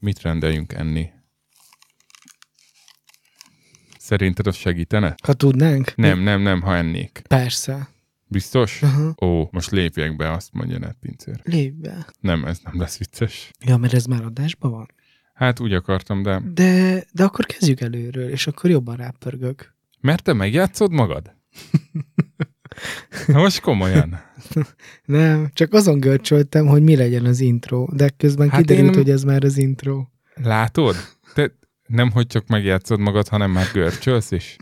mit rendeljünk enni. Szerinted az segítene? Ha tudnánk? Nem, nem, nem, ha ennék. Persze. Biztos? Aha. Ó, most lépjek be, azt mondja netpincér. Lépj be. Nem, ez nem lesz vicces. Ja, mert ez már adásban van. Hát úgy akartam, de... De, de akkor kezdjük előről, és akkor jobban rápörgök. Mert te megjátszod magad? Na most komolyan. Nem, csak azon görcsöltem, hogy mi legyen az intro, de közben Hát kiderült, én- hogy ez már az intro. Látod? Te nem, hogy csak megjátszod magad, hanem már görcsölsz is.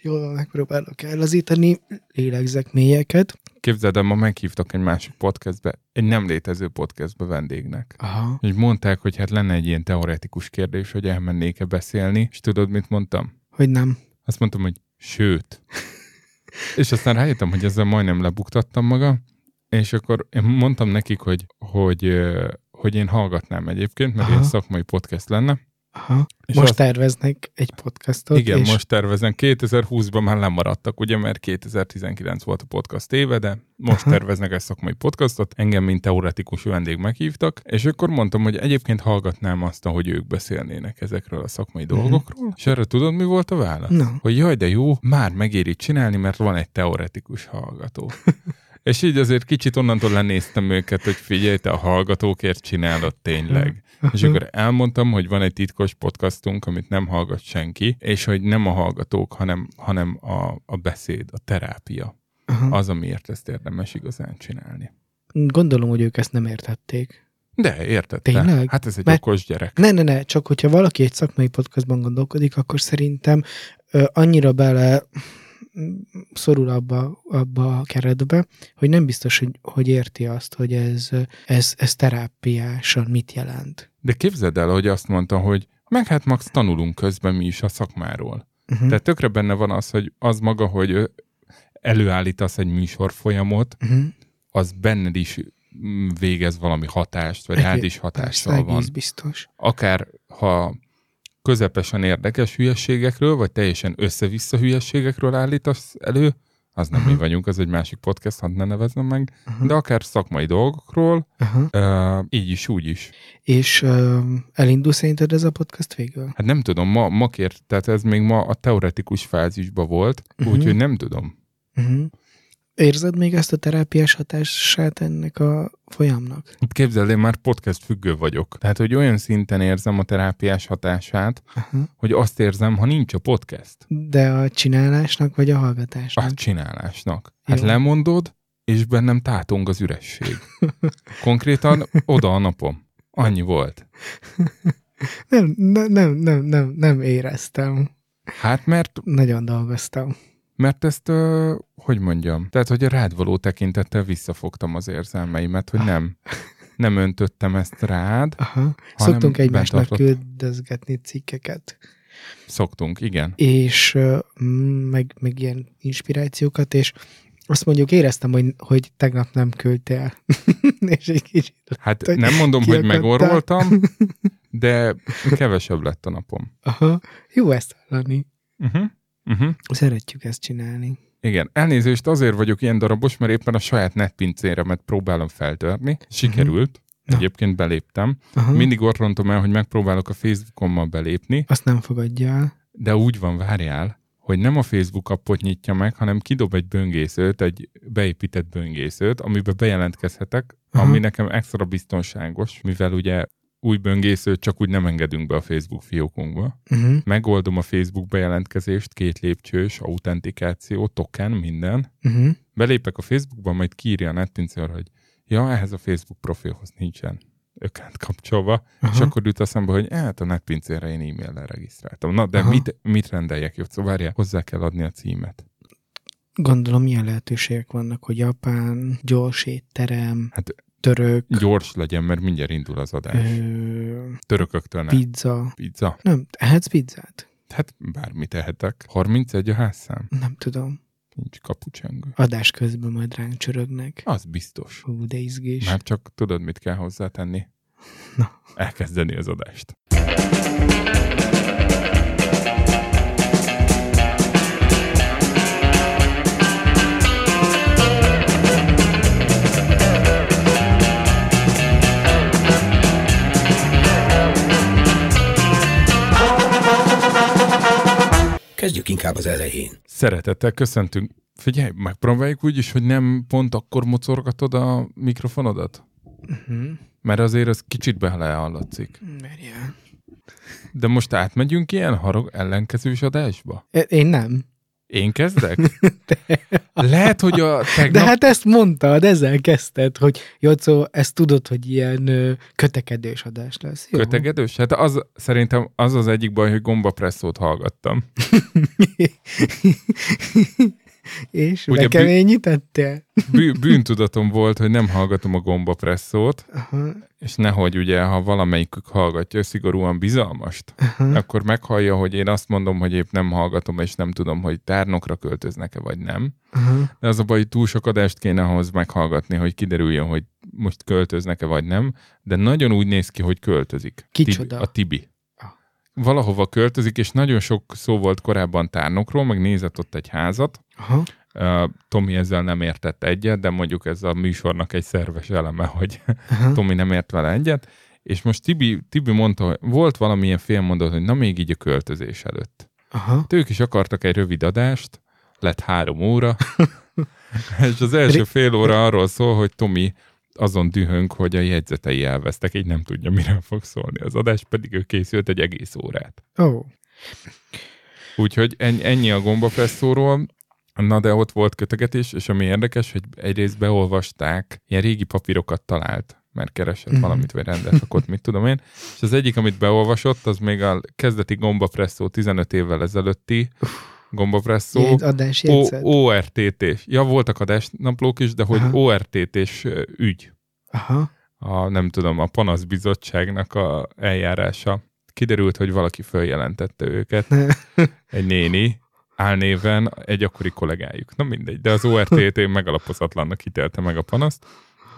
Jól van, megpróbálok ellazítani, lélegzek mélyeket. Képzeld el, ma meghívtak egy másik podcastbe, egy nem létező podcastbe vendégnek. Aha. És mondták, hogy hát lenne egy ilyen teoretikus kérdés, hogy elmennék-e beszélni, és tudod, mit mondtam? Hogy nem. Azt mondtam, hogy sőt. És aztán rájöttem, hogy ezzel majdnem lebuktattam magam, és akkor én mondtam nekik, hogy, hogy, hogy én hallgatnám egyébként, mert Aha. ilyen szakmai podcast lenne. Aha. És Most azt- terveznek egy podcastot. Igen, és most tervezem. 2020-ban már lemaradtak, ugye, mert 2019 volt a podcast éve, de most Aha. terveznek egy szakmai podcastot. Engem, mint teoretikus vendég meghívtak, és akkor mondtam, hogy egyébként hallgatnám azt, hogy ők beszélnének ezekről a szakmai Mhm. dolgokról. És erre tudod, mi volt a válasz? Na. Hogy jaj, de jó, már megéri csinálni, mert van egy teoretikus hallgató. És így azért kicsit onnantól lenéztem őket, hogy figyelj, te a hallgatókért csinálod tényleg. És akkor elmondtam, hogy van egy titkos podcastunk, amit nem hallgat senki, és hogy nem a hallgatók, hanem, hanem a, a beszéd, a terápia. Aha. Az, amiért ezt érdemes igazán csinálni. Gondolom, hogy ők ezt nem értették. De értette? Tényleg? Hát ez egy Mert- okos gyerek. Ne, ne, ne, csak hogyha valaki egy szakmai podcastban gondolkodik, akkor szerintem ö, annyira bele szorul abba, abba a keretbe, hogy nem biztos, hogy, hogy érti azt, hogy ez, ez, ez terápiásan mit jelent. De képzeld el, hogy azt mondta, hogy meg hát max tanulunk közben mi is a szakmáról. Uh-huh. Tehát tökre benne van az, hogy az maga, hogy előállítasz egy műsorfolyamot, uh-huh. az benned is mm, végez valami hatást, vagy rád is hatással van. biztos. akár ha közepesen érdekes hülyeségekről, vagy teljesen össze-vissza hülyeségekről állítasz elő, az nem Aha. mi vagyunk, az egy másik podcast, hadd ne neveznem meg, Aha. de akár szakmai dolgokról, Aha. uh, így is, úgy is. És uh, elindul szerinted ez a podcast végül? Hát nem tudom, ma, ma kért, tehát ez még ma a teoretikus fázisban volt, Mhm. úgyhogy nem tudom. Uh-huh. Érzed még ezt a terápiás hatását ennek a folyamnak? Képzeld, én már podcast függő vagyok. Tehát, hogy olyan szinten érzem a terápiás hatását, Aha. hogy azt érzem, ha nincs a podcast. De a csinálásnak vagy a hallgatásnak? A csinálásnak. Hát Jó. lemondod, és bennem tátong az üresség. Konkrétan oda a napom. Annyi volt. Nem, nem, nem, nem, nem éreztem. Hát mert, Nagyon dolgoztam. Mert ezt, hogy mondjam, tehát, hogy a rád való tekintettel visszafogtam az érzelmeimet, hogy nem, nem öntöttem ezt rád. Aha. Szoktunk egymásnak küldözgetni cikkeket. Szoktunk, igen. És mm, meg, meg ilyen inspirációkat, és azt mondjuk éreztem, hogy, hogy tegnap nem küldtél. és egy kicsit... Hát Hogy nem mondom, hogy kiakadtál. megorvoltam, de kevesebb lett a napom. Aha. Jó ezt hallani. Uh-huh. Uh-huh. Szeretjük ezt csinálni. Igen, elnézést azért vagyok ilyen darabos, mert éppen a saját netpincéremet próbálom feltörni. Sikerült. Na. Egyébként beléptem. Aha. Mindig ott rontom el, hogy megpróbálok a Facebookommal belépni, Azt nem fogadja el. de úgy van, várjál, hogy nem a Facebook appot nyitja meg, hanem kidob egy böngészőt, egy beépített böngészőt, amiben bejelentkezhetek, Aha. ami nekem extra biztonságos, mivel ugye új böngészőt csak úgy nem engedünk be a Facebook fiókunkba. Uh-huh. Megoldom a Facebook bejelentkezést, két lépcsős, autentikáció, token, minden. Uh-huh. Belépek a Facebookba, majd kiírja a netpincér, hogy ja, ehhez a Facebook profilhoz nincsen ökánt kapcsolva, Aha. és akkor jut eszembe, hogy eh, hát a netpincére én e-maillel regisztráltam. Na, de Aha. mit, mit rendeljek? Jó, szóval várjál, hozzá kell adni a címet. Gondolom, milyen lehetőségek vannak, hogy japán, gyors étterem, Hát török, gyors legyen, mert mindjárt indul az adás. ö, Törököktől ne. pizza. Pizza? Nem, ehetsz pizzát? Hát bármit tehetek. 31 a házszám? Nem tudom. Nincs kapucsengő. Adás közben majd ránk csörögnek. Az biztos. Hú, de izgés. Már csak tudod, mit kell hozzátenni? Na. Elkezdeni az adást. Kezdjük inkább az elején. Szeretettel köszöntünk. Figyelj, megpróbáljuk úgy is, hogy nem pont akkor mocorgatod a mikrofonodat? Uh-huh. Mert azért az kicsit belehallatszik. Merjel. De most átmegyünk ilyen harag ellenkezős adásba? Én nem. Én kezdek? Lehet, hogy a tegnap... De hát ezt mondtad, ezzel kezdted, hogy Jocó, ezt tudod, hogy ilyen ö, kötekedős adás lesz. Jó? Kötegedős? Hát az, szerintem az az egyik baj, hogy gombapresszót hallgattam. És Ugye bekeményítettél? Bű, bűntudatom volt, hogy nem hallgatom a gombapresszót, Aha, és nehogy ugye, ha valamelyikük hallgatja szigorúan bizalmast, aha. akkor meghallja, hogy én azt mondom, hogy épp nem hallgatom, és nem tudom, hogy tárnokra költöznek-e, vagy nem. aha. De az a baj, hogy túl sok adást kéne ahhoz meghallgatni, hogy kiderüljön, hogy most költöznek-e, vagy nem. De nagyon úgy néz ki, hogy költözik. Kicsoda? Tibi, a Tibi. Ah. Valahova költözik, és nagyon sok szó volt korábban tárnokról, meg nézett ott egy házat. Aha. Uh, Tomi ezzel nem értett egyet, de mondjuk ez a műsornak egy szerves eleme, hogy Aha. Tomi nem ért vele egyet. És most Tibi, Tibi mondta, hogy volt valamilyen félmondat, hogy na még így a költözés előtt. Aha. Hát ők is akartak egy rövid adást, lett három óra, és az első fél óra arról szól, hogy Tomi azon dühönk, hogy a jegyzetei elvesztek, így nem tudja, miről fog szólni az adás, pedig ő készült egy egész órát. Ó. Úgyhogy ennyi, a gombapresszóról. Na de ott volt kötegetés, és ami érdekes, hogy egyrészt beolvasták, ilyen régi papírokat talált, mert keresett Mhm. uh-huh. valamit, vagy rendelt, akkor mit tudom én. És az egyik, amit beolvasott, az még a kezdeti gombapresszó 15 évvel ezelőtti gombapresszó. Ilyen adás O- jegyzet. ORTT-s. Ja, voltak adásnaplók is, de hogy Aha. ORTT-s ügy. Aha. A, nem tudom, a panaszbizottságnak a eljárása. Kiderült, hogy valaki följelentette őket, egy néni, álnéven egy akkori kollégájuk. Na mindegy, de az ORTT megalapozatlannak ítélte meg a panaszt.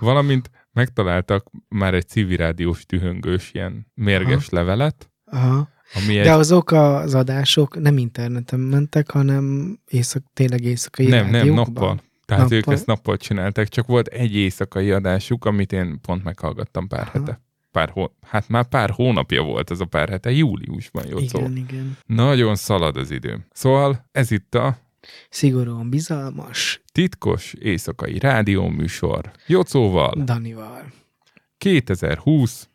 Valamint megtaláltak már egy civil rádiós dühöngős ilyen mérges levelet, Aha. Ami egy De azok az adások nem interneten mentek, hanem éjszak, tényleg éjszakai Nem, nem, nappal. Tehát nappal. ők ezt nappal csinálták, csak volt egy éjszakai adásuk, amit én pont meghallgattam pár Aha. hete. Pár hó... Hát már pár hónapja volt ez a pár hete, júliusban szó. Igen, igen. Nagyon szalad az idő. Szóval ez itt a Szigorúan bizalmas titkos éjszakai rádióműsor Jocóval Danival. 2020.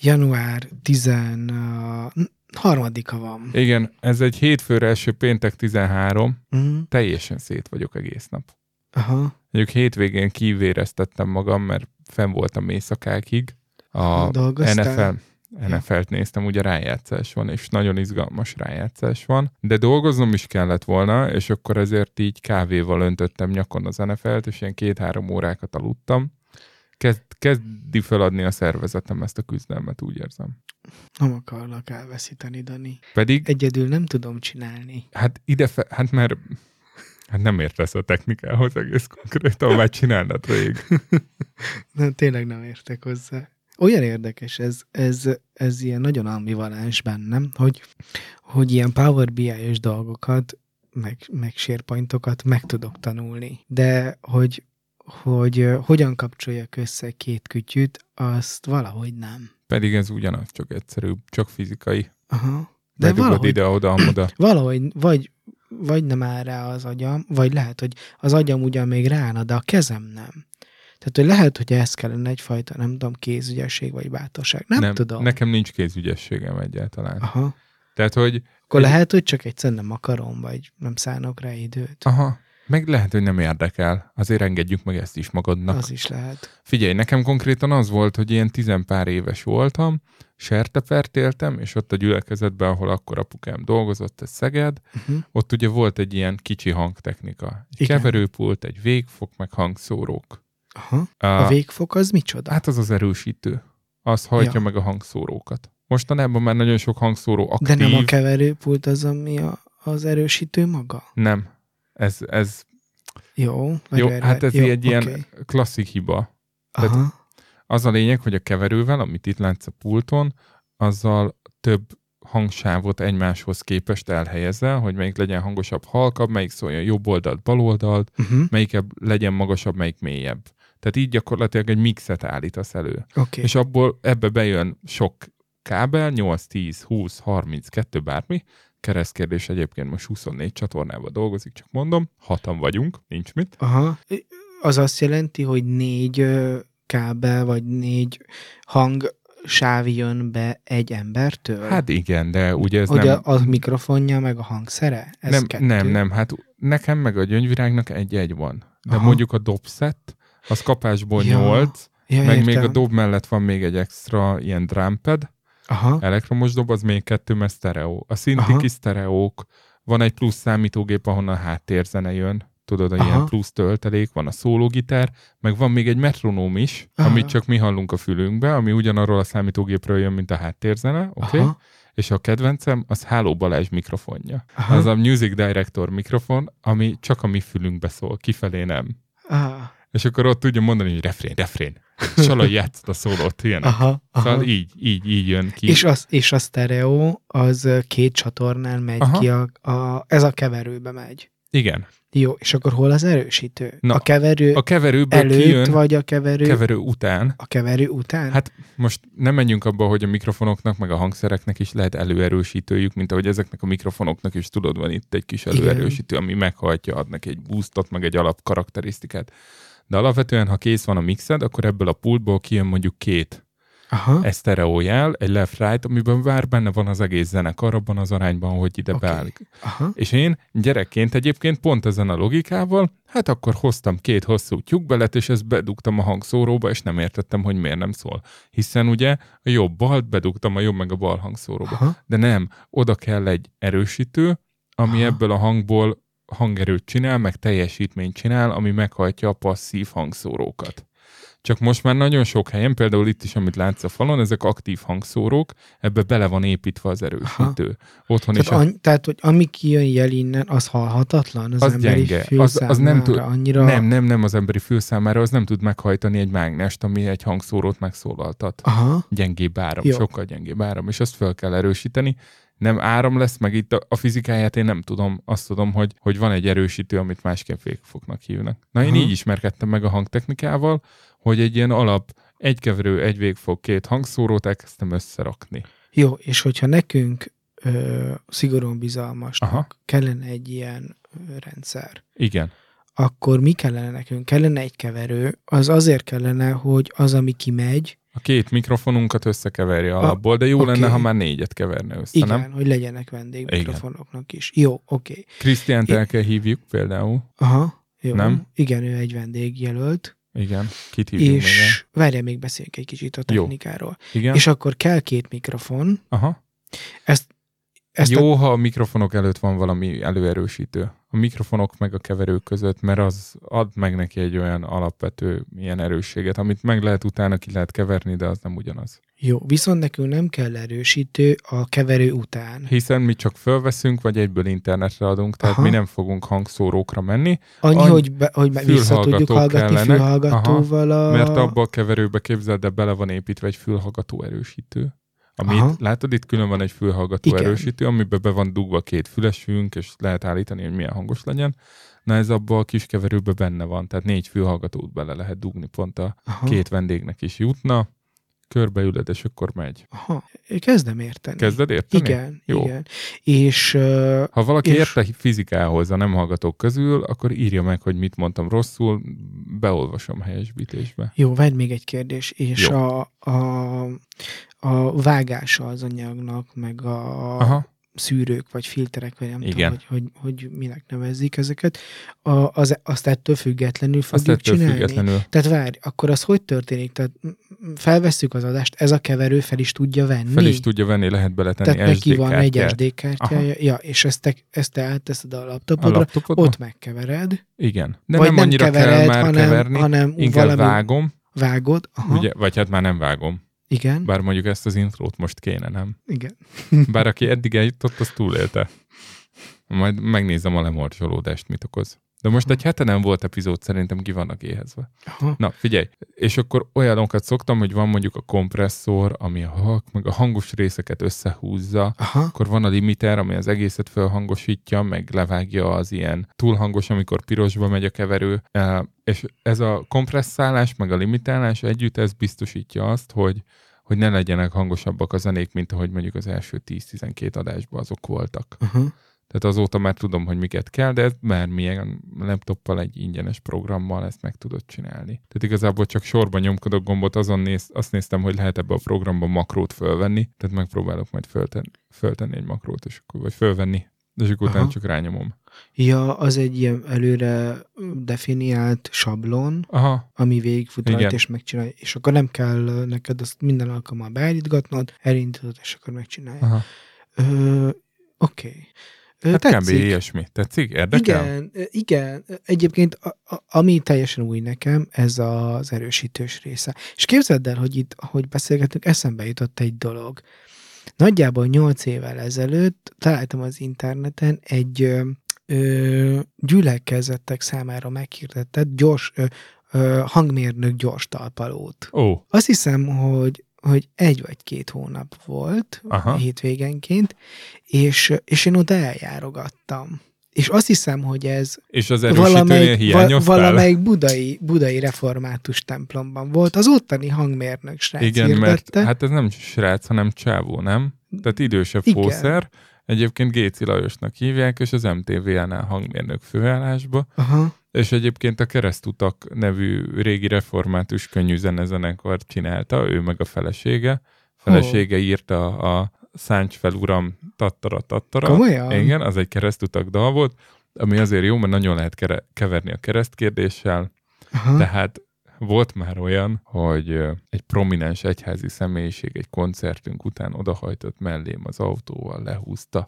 Január 13-a van. Igen, ez egy hétfőre első péntek 13. Mm. Teljesen szét vagyok egész nap. Aha. Mondjuk hétvégén kivéreztettem magam, mert fenn voltam éjszakákig. A Dolgoztál? NFL, NFL-t néztem, ugye rájátszás van, és nagyon izgalmas rájátszás van, de dolgoznom is kellett volna, és akkor ezért így kávéval öntöttem nyakon az NFL-t, és ilyen két-három órákat aludtam. Kezd, kezdi feladni a szervezetem ezt a küzdelmet, úgy érzem. Nem akarlak elveszíteni, Dani. Pedig, Egyedül nem tudom csinálni. hát ide, fe, hát mert hát nem értesz a technikához egész konkrétan, már csinálnod rég. Nem, tényleg nem értek hozzá. Olyan érdekes ez, ez, ez ilyen nagyon ambivalens bennem, hogy, hogy ilyen Power BI-os dolgokat, meg, meg SharePointokat meg tudok tanulni. De hogy, hogy hogyan kapcsoljak össze két kütyűt, azt valahogy nem. Pedig ez ugyanaz, csak egyszerűbb, csak fizikai. Aha. De Bedugod valahogy, ide, oda, oda. valahogy vagy, vagy nem áll rá az agyam, vagy lehet, hogy az agyam ugyan még rána, de a kezem nem. Tehát, hogy lehet, hogy ez kellene egyfajta, nem tudom, kézügyesség vagy bátorság. Nem, nem tudom. Nekem nincs kézügyességem egyáltalán. Aha. Tehát, hogy Akkor Egy- lehet, hogy csak egyszer nem akarom, vagy nem szánok rá időt. aha, meg lehet, hogy nem érdekel. Azért engedjük meg ezt is magadnak. Az is lehet. Figyelj, nekem konkrétan az volt, hogy ilyen tizenpár éves voltam, sertepert éltem, és ott a gyülekezetben, ahol akkor apukám dolgozott, ez Szeged, Uh-huh. ott ugye volt egy ilyen kicsi hangtechnika. Egy Igen. keverőpult, egy végfok, meg hangszórók. Aha. A, A végfok az micsoda? Hát az az erősítő. Az hajtja Ja. meg a hangszórókat. Mostanában már nagyon sok hangszóró De aktív. nem a keverőpult az, ami a, az erősítő maga? Nem. Ez, ez Jó. jó, erre- hát ez jó, egy ilyen oké. klasszik hiba. tehát- Aha. Az a lényeg, hogy a keverővel, amit itt látsz a pulton, azzal több hangsávot egymáshoz képest elhelyezel, hogy melyik legyen hangosabb, halkabb, melyik szóljon jobb oldalt, bal oldalt, Uh-huh. melyik legyen magasabb, melyik mélyebb. Tehát így gyakorlatilag egy mixet állítasz elő. Oké. És abból ebbe bejön sok kábel, 8, 10, 20, 32, bármi, keresztkérdés egyébként most 24 csatornában dolgozik, csak mondom, hatan vagyunk, nincs mit. Aha. Az azt jelenti, hogy négy kábel, vagy négy hang sáv jön be egy embertől? Hát igen, de ugye ez hogy nem... a, a mikrofonja, meg a hangszere? Ez nem, kettő? nem, nem, hát nekem meg a gyöngyvirágnak egy-egy van. De Aha. mondjuk a dobszett, az kapásból Ja, 8, Ja, meg értem. még a dob mellett van még egy extra ilyen drumpad, Aha. elektromos dob, az még kettő, mert sztereó. A Aha. szintik is sztereók, van egy plusz számítógép, ahonnan háttérzene jön, tudod, a Aha. ilyen plusz töltelék, van a szólógitár, meg van még egy metronóm is, Aha. amit csak mi hallunk a fülünkbe, ami ugyanarról a számítógépről jön, mint a háttérzene, oké? Okay? Aha. És a kedvencem az Háló Balázs mikrofonja. Aha. Az a Music Director mikrofon, ami csak a mi fülünkbe szól, kifelé nem. Ah, És akkor ott tudja mondani, hogy refrén, refrén. Salaj játszott a szólót, ilyenek. aha, aha. Szóval így, így, így jön ki. És, az, és a sztereó az két csatornán megy Aha. ki, a, a, ez a keverőbe megy. Igen. Jó, és akkor hol az erősítő? Na, a keverő A keverőből előtt, kijön, vagy a keverő, keverő után. a keverő után? Hát most nem menjünk abba, hogy a mikrofonoknak, meg a hangszereknek is lehet előerősítőjük, mint ahogy ezeknek a mikrofonoknak is tudod, van itt egy kis Igen. előerősítő, ami meghajtja, ad neki egy boostot, meg egy alap karakterisztikát. De alapvetően, ha kész van a mixed, akkor ebből a pultból kijön mondjuk két Aha, egy sztereójel, egy left-right, amiben már benne van az egész zenekar abban az arányban, hogy ide okay. beáll. aha, És én gyerekként egyébként pont ezen a logikával, hát akkor hoztam két hosszú tyúkbelet, és ezt bedugtam a hangszóróba, és nem értettem, hogy miért nem szól. Hiszen ugye a jobb balt bedugtam a jobb meg a bal hangszóróba. aha, De nem, oda kell egy erősítő, ami Aha. ebből a hangból hangerőt csinál, meg teljesítményt csinál, ami meghajtja a passzív hangszórókat. Csak most már nagyon sok helyen, például itt is, amit látsz a falon, ezek aktív hangszórók, ebbe bele van építve az erősítő. Otthon is tehát, a any, tehát, hogy ami kijön jel innen, az halhatatlan az, Az emberi gyenge. fül Az- az nem tud- annyira... Nem, nem, nem az emberi fül számára, az nem tud meghajtani egy mágnest, ami egy hangszórót megszólaltat. Aha, Gyengébb áram, Jó. sokkal gyengébb áram, és azt fel kell erősíteni. Nem áram lesz, meg itt a, fizikáját én nem tudom. Azt tudom, hogy, hogy van egy erősítő, amit másképp végfognak hívnak. Na én Aha. így ismerkedtem meg a hangtechnikával, hogy egy ilyen alap, egy keverő, egy végfog, két hangszórót elkezdtem összerakni. jó, és hogyha nekünk ö, szigorúan bizalmasnak Aha. kellene egy ilyen rendszer, Igen. akkor mi kellene nekünk? Kellene egy keverő, az azért kellene, hogy az, ami kimegy, A két mikrofonunkat összekeverje alapból, de jó oké. lenne, ha már négyet keverne össze, igen, nem? hogy legyenek vendégmikrofonoknak is. Jó, oké. Krisztiánt I- el kell hívjuk például. Aha, jó. Nem? Igen, ő egy vendégjelölt, Igen. Kit hívjuk és várjál, még beszéljünk egy kicsit a Jó. technikáról. Igen. És akkor kell két mikrofon, Aha. ezt, ezt Jó, a, ha a mikrofonok előtt van valami előerősítő. A mikrofonok meg a keverők között, mert az ad meg neki egy olyan alapvető ilyen erősséget, amit meg lehet utána ki lehet keverni, de az nem ugyanaz. jó, viszont nekünk nem kell erősítő a keverő után. Hiszen mi csak fölveszünk, vagy egyből internetre adunk, tehát Aha. mi nem fogunk hangszórókra menni, Annyi, Annyi- hogy, be, hogy vissza tudjuk hallgatni kellenek. fülhallgatóval a... mert abba a keverőbe képzeld, de bele van építve egy fülhallgató erősítő. Amit, Aha. látod, itt külön van egy fülhallgató Igen. erősítő, amiben be van dugva két fülesünk, és lehet állítani, hogy milyen hangos legyen. Na ez abban a kis keverőben benne van, tehát négy fülhallgatót bele lehet dugni, pont a Aha, két vendégnek is jutna, körbeüled, és akkor megy. Aha, kezdem érteni. Kezded érteni? Igen, Jó. igen. És uh, Ha valaki És- érte fizikához a nem hallgatók közül, akkor írja meg, hogy mit mondtam rosszul, beolvasom helyesbítésbe. jó, várj még egy kérdés. És Jó. a, a, a vágása az anyagnak, meg a Aha. Szűrők, vagy filterek, vagy nem Igen. tudom, hogy, hogy, hogy minek nevezik ezeket, a, az, azt ettől függetlenül Azt fogjuk ettől csinálni? függetlenül. Tehát várj, akkor az hogy történik? Tehát felvesszük az adást, ez a keverő fel is tudja venni? Fel is tudja venni, lehet beletenni Tehát neki SD van egy. SD kártyája, ja, és ezt te, ezt te átteszed a A laptopodra, ott megkevered, Igen. De vagy nem nem annyira kevered, kell már hanem, keverni, hanem inkább valami vágom, vágod. Aha, ugye, vagy hát már nem vágom. Igen, Bár mondjuk ezt az intrót most kéne, nem? igen. Bár aki eddig eljutott, az túlélte. Majd megnézem a lemorzsolódást, mit okoz. De most egy hete nem volt epizód, szerintem ki vannak éhezve. Aha. Na, figyelj, és akkor olyanokat szoktam, hogy van mondjuk a kompresszor, ami a hang, meg a hangos részeket összehúzza, Aha, akkor van a limiter, ami az egészet felhangosítja, meg levágja az ilyen túlhangos, amikor pirosba megy a keverő, és ez a kompresszálás, meg a limitálás együtt ez biztosítja azt, hogy hogy ne legyenek hangosabbak a zenék, mint ahogy mondjuk az első 10-12 adásban azok voltak. Aha. Tehát azóta már tudom, hogy miket kell, de ez bármilyen laptoppal, egy ingyenes programmal ezt meg tudod csinálni. Tehát igazából csak sorban nyomkodok gombot, azon néz, azt néztem, hogy lehet ebbe a programban makrót fölvenni, tehát megpróbálok majd fölten, föltenni egy makrót, és akkor, vagy fölvenni, és akkor utána csak rányomom. Ja, az egy ilyen előre definiált sablon, Aha, ami végigfut rajta, és megcsinálja. És akkor nem kell neked azt minden alkalommal beállítgatnod, elindítod, és akkor megcsinálja. aha. Ö, Oké. Ö, Hát kb. tetszik. ilyesmi. Tetszik? Érdekel? Igen, igen. Egyébként a, a, ami teljesen új nekem, ez az erősítős része. És képzeld el, hogy itt, ahogy beszélgetünk, eszembe jutott egy dolog. Nagyjából 8 évvel ezelőtt találtam az interneten egy ö, ö, gyülekezettek számára meghirdetett gyors ö, ö, hangmérnök gyors talpalót. Ó, Azt hiszem, hogy hogy egy vagy két hónap volt Aha. hétvégenként, és, és én oda eljárogattam. És azt hiszem, hogy ez és az valamelyik, va, valamelyik budai, budai református templomban volt. Az ottani hangmérnök srác Igen, mert hát ez nem srác, hanem csávó, nem? Tehát idősebb Igen. fószer. Egyébként Géci Lajosnak hívják, és az MTV-nál hangmérnök főállásba. Aha. És egyébként a Keresztutak nevű régi református könnyű zenezenekar csinálta, ő meg a felesége. Felesége írta a Száncs fel uram, tattara, tattara. Komolyan? Igen, az egy keresztutak dal volt, ami azért jó, mert nagyon lehet kere- keverni a keresztkérdéssel. Aha. Tehát volt már olyan, hogy egy prominens egyházi személyiség egy koncertünk után odahajtott mellém az autóval, lehúzta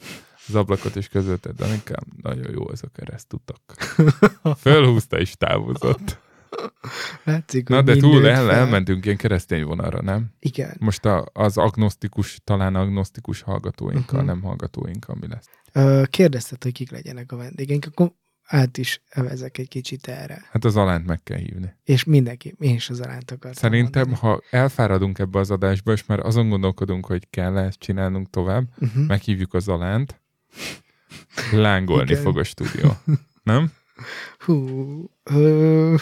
az ablakot, és közölte, de nekem nagyon jó ez a keresztutak. Fölhúzta és távozott. Látszik, Na, de túl el, fel- elmentünk ilyen keresztény vonalra, nem? Igen. Most a, az agnosztikus, talán agnosztikus hallgatóinkkal, Mhm. nem hallgatóinkkal mi lesz. Ö, Kérdezted, hogy kik legyenek a vendégeink, akkor át is evezek egy kicsit erre. Hát az alánt meg kell hívni. És mindenki, én is az arányt akartam Szerintem, mondani. ha elfáradunk ebbe az adásba, és már azon gondolkodunk, hogy kell ezt csinálnunk tovább, Uh-huh. meghívjuk az alánt, lángolni Igen. fog a stúdió. Nem? Hú, ö,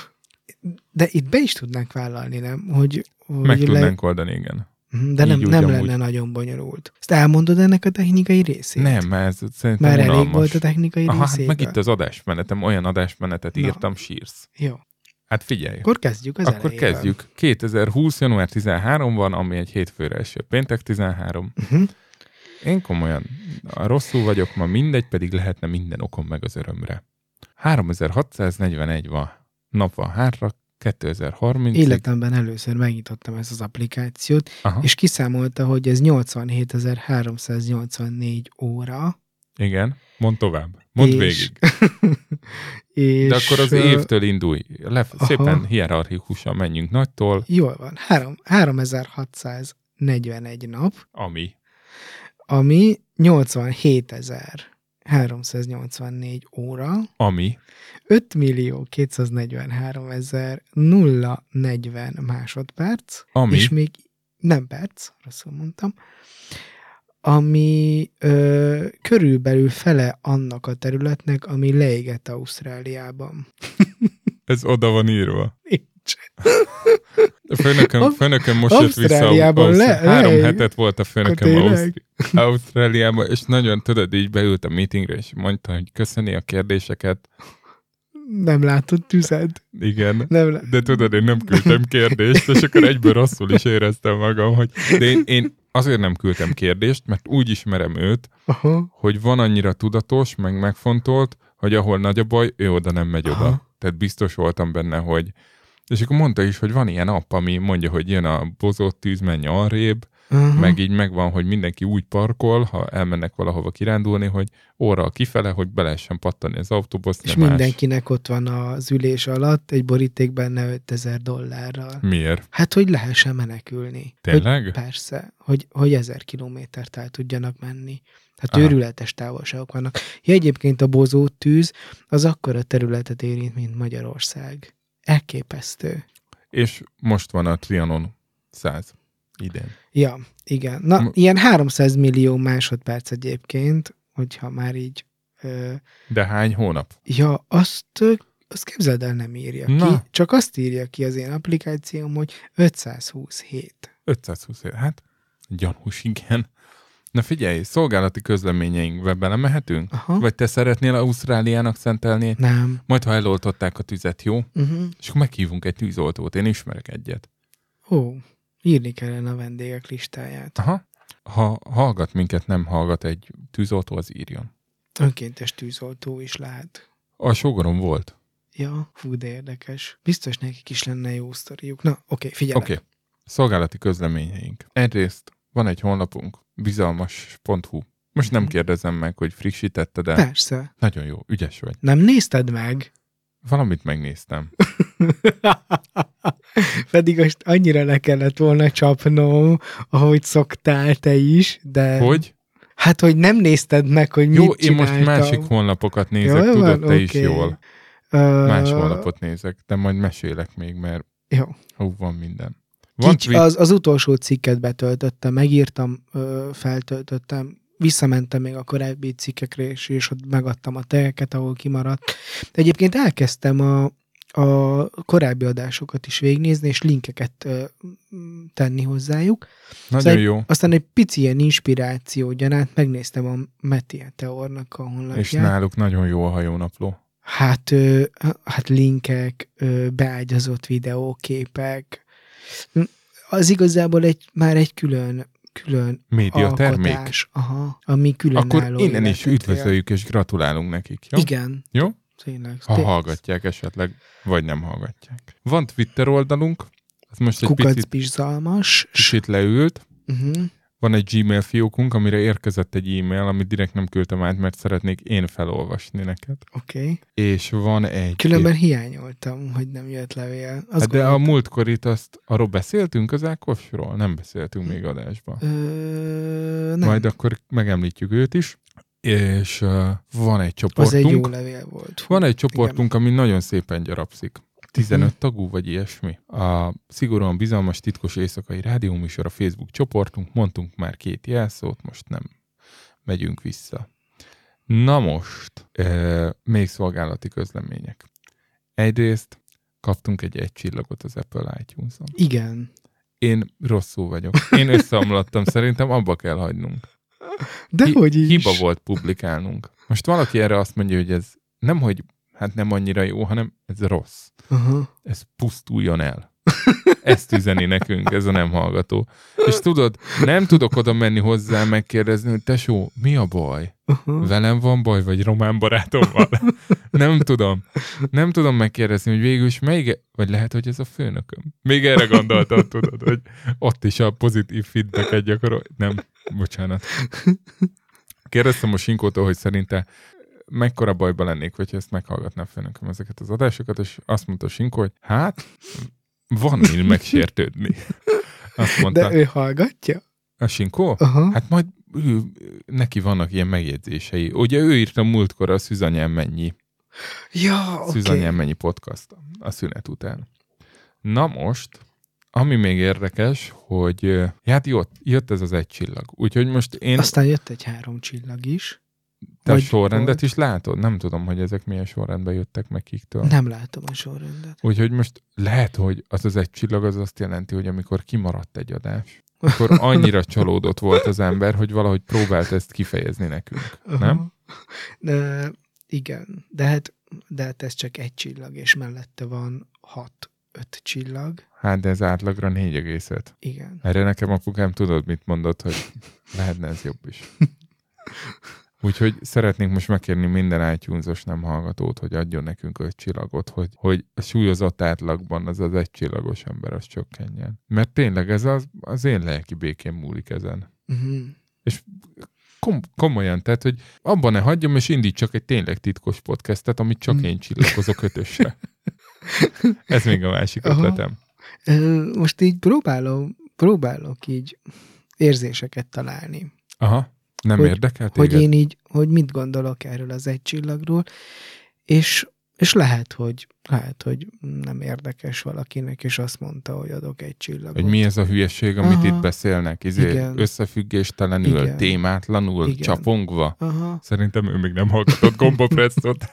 de itt be is tudnánk vállalni, nem? Hogy, hogy Meg tudnánk oldani, igen. Mhm, De nem, így nem úgy, lenne amúgy. nagyon bonyolult. Ezt elmondod ennek a technikai részét? Nem, mert ez szerintem Már elég unalmas. volt a technikai Aha, hát részét? meg itt az adásmenetem, olyan adásmenetet Na. írtam, sírsz. Jó. Hát figyelj, Akkor kezdjük az akkor elejével. kezdjük. 2020. január 13 van, ami egy hétfőre eső. Péntek 13. Uh-huh. Én komolyan rosszul vagyok ma, mindegy, pedig lehetne minden okom meg az örömre. 3641 van. Nap van hátra, 2030 Életemben először megnyitottam ezt az applikációt, Aha, és kiszámolta, hogy ez 87.384 óra. igen. Mondd tovább. Mondd és, végig. és, De akkor az évtől indulj. Le, Aha. szépen hierarchikusan menjünk nagytól, Jól van. Három, 3641 nap, ami. Ami 87.384 óra, Ami. 5 millió 243 ezer 040 másodperc, Ami. és még nem perc, rosszul mondtam, ami ö, körülbelül fele annak a területnek, ami leégett Ausztráliában. Ez oda van írva. A főnököm, főnököm most jött vissza. Le- Három le- hetet volt a főnököm Ausztri-? Ausztráliában, és nagyon tudod, így beült a meetingre, és mondta, hogy köszöni a kérdéseket. Nem látod tüzet. Igen. Nem lá- De tudod, én nem küldtem kérdést, és akkor egyből rosszul is éreztem magam, hogy de én, én azért nem küldtem kérdést, mert úgy ismerem őt, Aha. hogy van annyira tudatos, meg megfontolt, hogy ahol nagy a baj, ő oda nem megy oda. Aha. Tehát biztos voltam benne, hogy... És akkor mondta is, hogy van ilyen app, ami mondja, hogy jön a bozott tűz, menj arrébb, Aha. meg így megvan, hogy mindenki úgy parkol, ha elmennek valahova kirándulni, hogy óra kifele, hogy be lehessen pattani az autóbusz, És más. mindenkinek ott van az ülés alatt egy boríték benne 5000 dollárral. Miért? Hát, hogy lehessen menekülni. Tényleg? Hogy, persze, hogy, hogy ezer kilométert el tudjanak menni. Hát Aha. őrületes távolságok vannak. Ja, egyébként a bozó tűz az akkora területet érint, mint Magyarország. Elképesztő. És most van a Trianon 100 idén. Ja, igen. Na, M- ilyen 300 millió másodperc egyébként, hogyha már így... Ö, De hány hónap? ja, azt azt képzeld el, nem írja Na. ki, csak azt írja ki az én applikációm, hogy 527. 520 év. Hát, gyanús, igen. Na figyelj, szolgálati közleményeinkbe belemehetünk? Aha. Vagy te szeretnél Ausztráliának szentelni? Nem. Majd, ha eloltották a tüzet, jó? Uh-huh. És akkor meghívunk egy tűzoltót. Én ismerek egyet. Ó, írni kellene a vendégek listáját. Aha. Ha hallgat minket, nem hallgat egy tűzoltó, az írjon. Önkéntes tűzoltó is lehet. A sógorom volt. Ja, fú, de érdekes. Biztos nekik is lenne jó sztoriuk. Na, oké, figyelek. Oké. Okay. Szolgálati közleményeink. Egyrészt van egy honlapunk, bizalmas.hu. Most nem Mhm. kérdezem meg, hogy frissítette, de Persze. nagyon jó, ügyes vagy. Nem nézted meg? Valamit megnéztem. Pedig most annyira le kellett volna csapnom, ahogy szoktál te is, de... Hogy? Hát, hogy nem nézted meg, hogy Jó, mit én most másik honlapokat nézek, Jó, tudod, van, te is oké. jól. Ö, Más honlapot nézek, de majd mesélek még, mert Jó. hú, van minden. Van Kics, az, az utolsó cikket betöltöttem, megírtam, feltöltöttem, visszamentem még a korábbi cikkekre, és, és ott megadtam a tegeket, ahol kimaradt. De egyébként elkezdtem a, a korábbi adásokat is végignézni, és linkeket ö, tenni hozzájuk. nagyon szóval- jó. Aztán egy pici ilyen inspiráció gyanánt megnéztem a Meti Teornak a honlapját. És náluk nagyon jó a hajónapló. Hát, ö, hát linkek, ö, beágyazott videóképek. Az igazából egy, már egy külön, külön Média termék. aha, ami különálló Akkor innen is üdvözöljük és gratulálunk nekik. Jó? Igen. Jó? Tényleg. Ha Té- hallgatják esetleg, vagy nem hallgatják. Van Twitter oldalunk, az most egy Kukac picit, bizalmas. leült. Uh-huh. Van egy Gmail fiókunk, amire érkezett egy e-mail, amit direkt nem küldtem át, mert szeretnék én felolvasni neked. Oké. Okay. És van egy... Különben hiányoltam, hogy nem jött levél. Azt Hát de a gondoltam- múltkor itt azt, arról beszéltünk az Ákosról? Nem beszéltünk még adásban. Ö, nem. Majd akkor megemlítjük őt is. És uh, van egy az csoportunk. egy jó levél volt. Van egy csoportunk, ami nagyon szépen gyarapszik. 15 Mhm. tagú, vagy ilyesmi. A szigorúan bizalmas titkos éjszakai rádióműsor a Facebook csoportunk, mondtunk már két jelszót, most nem megyünk vissza. Na most, e, még szolgálati közlemények. Egyrészt kaptunk egy egy csillagot az Apple iTunes-on. Igen. Én rosszul vagyok. Én összeomlottam, szerintem abba kell hagynunk. De Hi- hogy is. Hiba volt publikálnunk. Most valaki erre azt mondja, hogy ez nem, hogy hát nem annyira jó, hanem ez rossz. Aha. Ez pusztuljon el. Ezt üzeni nekünk, ez a nem hallgató. És tudod, nem tudok oda menni hozzá megkérdezni, hogy tesó, mi a baj? Velem van baj, vagy román barátommal? Nem tudom. Nem tudom megkérdezni, hogy végül is melyik, vagy lehet, hogy ez a főnököm. Még erre gondoltam, tudod, hogy ott is a pozitív feedbacket gyakorol. Nem, bocsánat. Kérdeztem a Sinkótól, hogy szerinte mekkora bajba lennék, hogyha ezt meghallgatná főnököm ezeket az adásokat, és azt mondta Sinkó, hogy hát, van min megsértődni. Azt mondta, De ő hallgatja? a Sinkó? Aha. Hát majd ő, neki vannak ilyen megjegyzései. Ugye ő írta múltkor a Szűzanyám mennyi, Ja. Szűzanyám mennyi podcast a szünet után. Na most, ami még érdekes, hogy hát jött, jött ez az egy csillag. Úgyhogy most én Aztán jött egy három csillag is. Te a vagy- sorrendet vagy- is látod? Nem tudom, hogy ezek milyen sorrendben jöttek meg kiktől. Nem látom a sorrendet. Úgyhogy most lehet, hogy az az egy csillag az azt jelenti, hogy amikor kimaradt egy adás, akkor annyira csalódott volt az ember, hogy valahogy próbált ezt kifejezni nekünk. Nem? Aha. De, igen, de hát, de hát ez csak egy csillag, és mellette van hat, öt csillag. Hát de ez átlagra 4,5. Igen. Erre nekem apukám tudod, mit mondott, hogy lehetne ez jobb is. Úgyhogy szeretnénk most megkérni minden itunes nem hallgatót, hogy adjon nekünk öt csillagot, hogy, hogy a súlyozott átlagban az az egy csillagos ember az csökkenjen. Mert tényleg ez az, az én lelki békén múlik ezen. Uh-huh. Kom- komolyan, tehát, hogy abban ne hagyjam, és indítsak egy tényleg titkos podcastet, amit csak Mm. én csillagozok ötösre. Ez még a másik Aha. ötletem. Most így próbálom, próbálok így érzéseket találni. Aha, nem Hogy- érdekel Hogy téged? én így, hogy mit gondolok erről az egy csillagról, és És lehet, hogy lehet, hogy nem érdekes valakinek, és azt mondta, hogy adok egy csillagot. Hogy mi ez a hülyeség, amit Aha. itt beszélnek? Izé, Igen. összefüggéstelenül, Igen. témátlanul, Igen. csapongva. Aha. Szerintem ő még nem hallgatott gombapresszót.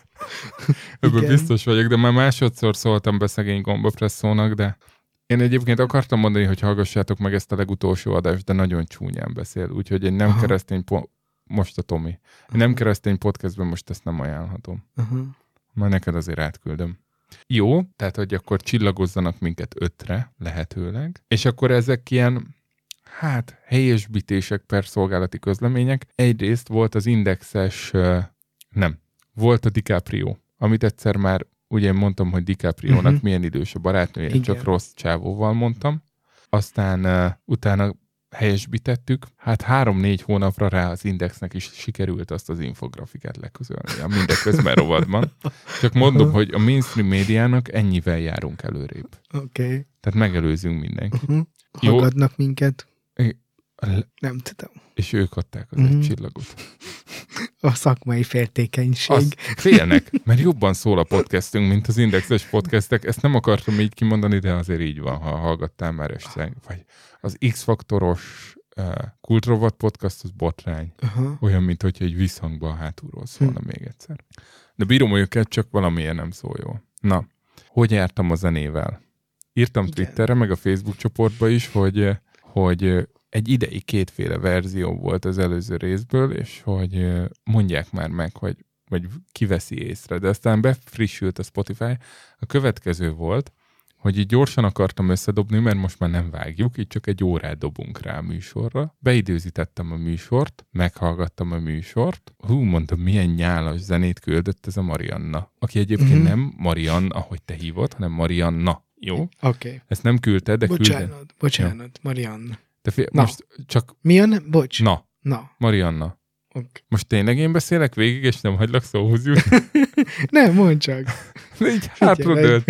Ebből biztos vagyok, de már másodszor szóltam be szegény gombapresszónak, de én egyébként akartam mondani, hogy hallgassátok meg ezt a legutolsó adást, de nagyon csúnyán beszél, úgyhogy egy nem Aha. keresztény, po- most a Tomi, egy nem keresztény podcastben most ezt nem ajánlhatom. Aha. Majd neked azért átküldöm. Jó, tehát hogy akkor csillagozzanak minket ötre, lehetőleg, és akkor ezek ilyen, hát helyesbítések per szolgálati közlemények. Egyrészt volt az indexes, nem, volt a DiCaprio, amit egyszer már, ugye én mondtam, hogy DiCaprio-nak Mhm. uh-huh. milyen idős a barátnője, Igen. csak rossz csávóval mondtam. Aztán uh, utána helyesbítettük. Hát három-négy hónapra rá az Indexnek is sikerült azt az infografikát leközölni a mindeközben rovadban. Csak mondom, hogy a mainstream médiának ennyivel járunk előrébb. Oké. Okay. Tehát megelőzünk mindenkit. Uh-huh. Jó. Hallgatnak minket? Nem tudom. És ők adták az Mhm. egy csillagot. A szakmai féltékenység. Az félnek, mert jobban szól a podcastünk, mint az indexes podcastek. Ezt nem akartam így kimondani, de azért így van, ha hallgattál már este. Vagy az X-faktoros uh, kultrovat podcast, az botrány. Aha. Olyan, mint hogyha egy visszhangban a hátulról szólna Hm. még egyszer. De bírom őket, csak valamiért nem szól jól. Na, hogy jártam a zenével? Írtam Igen. Twitterre, meg a Facebook csoportba is, hogy, hogy egy idei kétféle verzió volt az előző részből, és hogy mondják már meg, hogy vagy kiveszi észre. De aztán befrissült a Spotify. A következő volt, hogy így gyorsan akartam összedobni, mert most már nem vágjuk, így csak egy órát dobunk rá a műsorra. Beidőzítettem a műsort, meghallgattam a műsort. Hú, mondtam, milyen nyálas zenét küldött ez a Marianna. Aki egyébként Mhm. mm-hmm. nem Marianna, ahogy te hívod, hanem Marianna. Jó? Oké. Okay. Ezt nem küldted, de. Bocsánat, bocsánat, Marianna. De fél, Na. most csak, Mi ne- Bocs. na, Na. Marianna. Okay. Most tényleg én beszélek végig, és nem hagylak szóhoz jutni? Nem, mondd csak. De így hátra.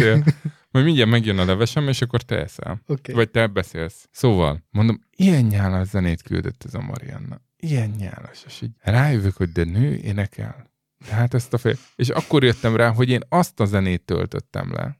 Majd mindjárt megjön a levesem, és akkor te eszel. Okay. Vagy te beszélsz. Szóval, mondom, ilyen nyálas zenét küldött ez a Marianna. Ilyen nyálas. És így rájövök, hogy de nő énekel. Tehát ezt a fél... És akkor jöttem rá, hogy én azt a zenét töltöttem le,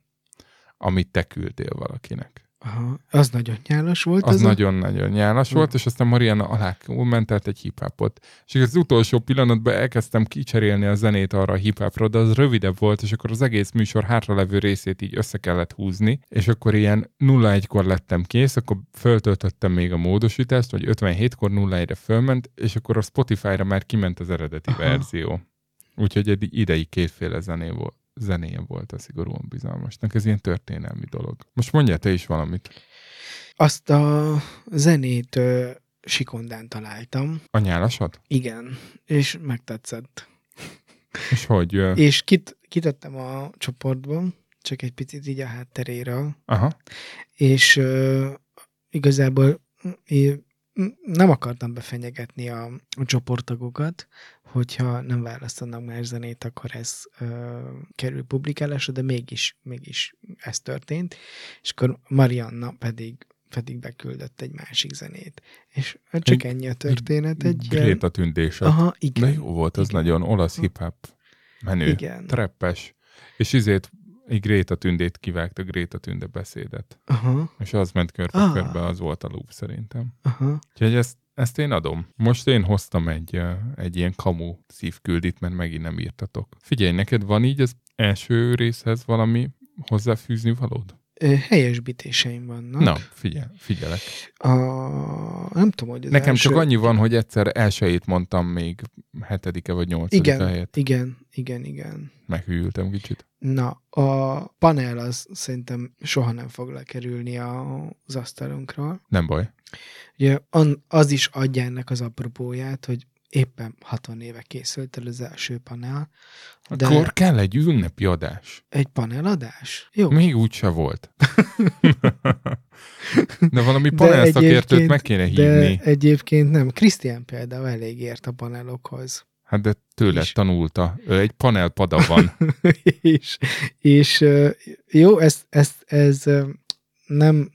amit te küldtél valakinek. Aha. Az nagyon nyálas volt. Az nagyon-nagyon nyálas volt, és aztán Mariana alá mentelt egy hip-hopot. És az utolsó pillanatban elkezdtem kicserélni a zenét arra a hip-hopra, de az rövidebb volt, és akkor az egész műsor hátralevő részét így össze kellett húzni, és akkor ilyen 0-1-kor lettem kész, akkor föltöltöttem még a módosítást, vagy 57-kor 0-1-re fölment, és akkor a Spotify-ra már kiment az eredeti Aha. verzió. Úgyhogy egy idei kétféle zené volt zenéje volt a szigorúan bizalmasnak. Ez ilyen történelmi dolog. Most mondja te is valamit. Azt a zenét ö, Sikondán találtam. A nyálasat? Igen. És megtetszett. És hogy? ö, És kit, kitettem a csoportba, csak egy picit így a hátteréről, Aha. és ö, igazából én nem akartam befenyegetni a, a csoporttagokat, hogyha nem választanak más zenét, akkor ez ö, kerül publikálásra, de mégis, mégis ez történt, és akkor Marianna pedig pedig beküldött egy másik zenét. És hát csak Egy- ennyi a történet. Egy ilyen- Gréta tündése. Aha, igen. De jó volt, az Igen. nagyon olasz hip-hop menő. Igen. Treppes. És izét, egy Gréta tündét kivágta, Gréta tünde beszédet. Aha, És az ment körbe-körbe, Ah. az volt a loop szerintem. aha. Úgyhogy ezt, ezt én adom. Most én hoztam egy, egy ilyen kamu szívküldit, mert megint nem írtatok. Figyelj, neked van így az első részhez valami hozzáfűzni valód? Helyesbítéseim vannak. Na, figyel, figyelek. A, nem tudom, hogy Nekem első... csak annyi van, hogy egyszer elsőjét mondtam még hetedike vagy nyolcadika Igen, helyett. igen, igen, igen. Meghűltem kicsit. Na, a panel az szerintem soha nem fog lekerülni az asztalunkról. Nem baj. Ugye az is adja ennek az apropóját, hogy éppen 60 éve készült el az első panel, de Akkor kell egy ünnepi adás. egy paneladás? Jó. Még úgy se volt. De valami De panel szakértőt meg kéne De hívni. egyébként nem. Krisztián például elég ért a panelokhoz. Hát de tőle is. tanulta. Ő egy panel pada van. és, és jó, ez, ez, ez nem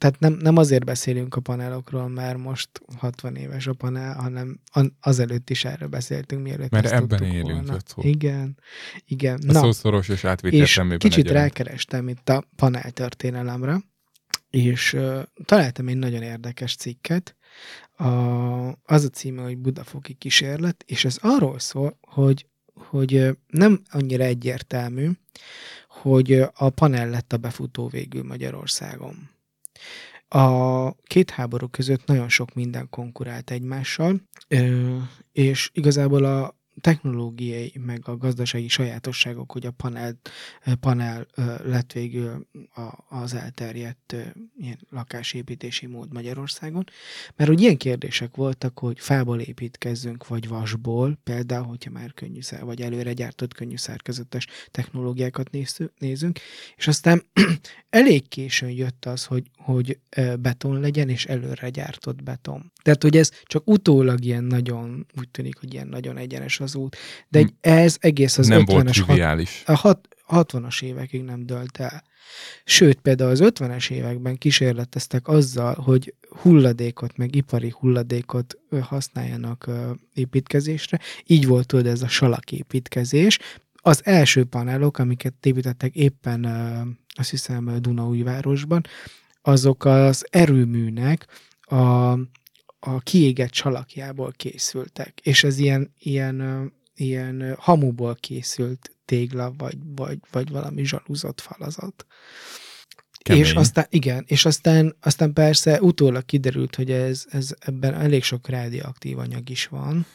tehát nem, nem azért beszélünk a panelokról, mert most 60 éves a panel, hanem azelőtt is erről beszéltünk, mielőtt Mert ebben élünk. Volna. Szó. Igen, igen. A Na, szószoros és és kicsit egyenlő. rákerestem itt a panel történelemre, és uh, találtam egy nagyon érdekes cikket, a, az a címe, hogy Budafoki kísérlet, és ez arról szól, hogy, hogy nem annyira egyértelmű, hogy a panel lett a befutó végül Magyarországon. A két háború között nagyon sok minden konkurált egymással, és igazából a technológiai, meg a gazdasági sajátosságok, hogy a panel, panel lett végül az elterjedt ilyen lakásépítési mód Magyarországon. Mert hogy ilyen kérdések voltak, hogy fából építkezzünk, vagy vasból, például, hogyha már könnyű, vagy előre gyártott könnyű szerkezetes technológiákat nézünk, és aztán elég későn jött az, hogy, hogy beton legyen, és előre gyártott beton. Tehát, hogy ez csak utólag ilyen nagyon, úgy tűnik, hogy ilyen nagyon egyenes az út, de egy, ez egész az nem 50-es, volt a hat, 60-as évekig nem dölt el. Sőt, például az 50-es években kísérleteztek azzal, hogy hulladékot, meg ipari hulladékot használjanak építkezésre. Így volt tudod ez a salaképítkezés. Az első panelok, amiket építettek éppen azt hiszem Dunaújvárosban, azok az erőműnek a a kiégett salakjából készültek, és ez ilyen, ilyen, ilyen hamuból készült tégla, vagy, vagy, vagy valami zsalúzott falazat. Kemény. És aztán, igen, és aztán, aztán persze utólag kiderült, hogy ez, ez ebben elég sok rádióaktív anyag is van,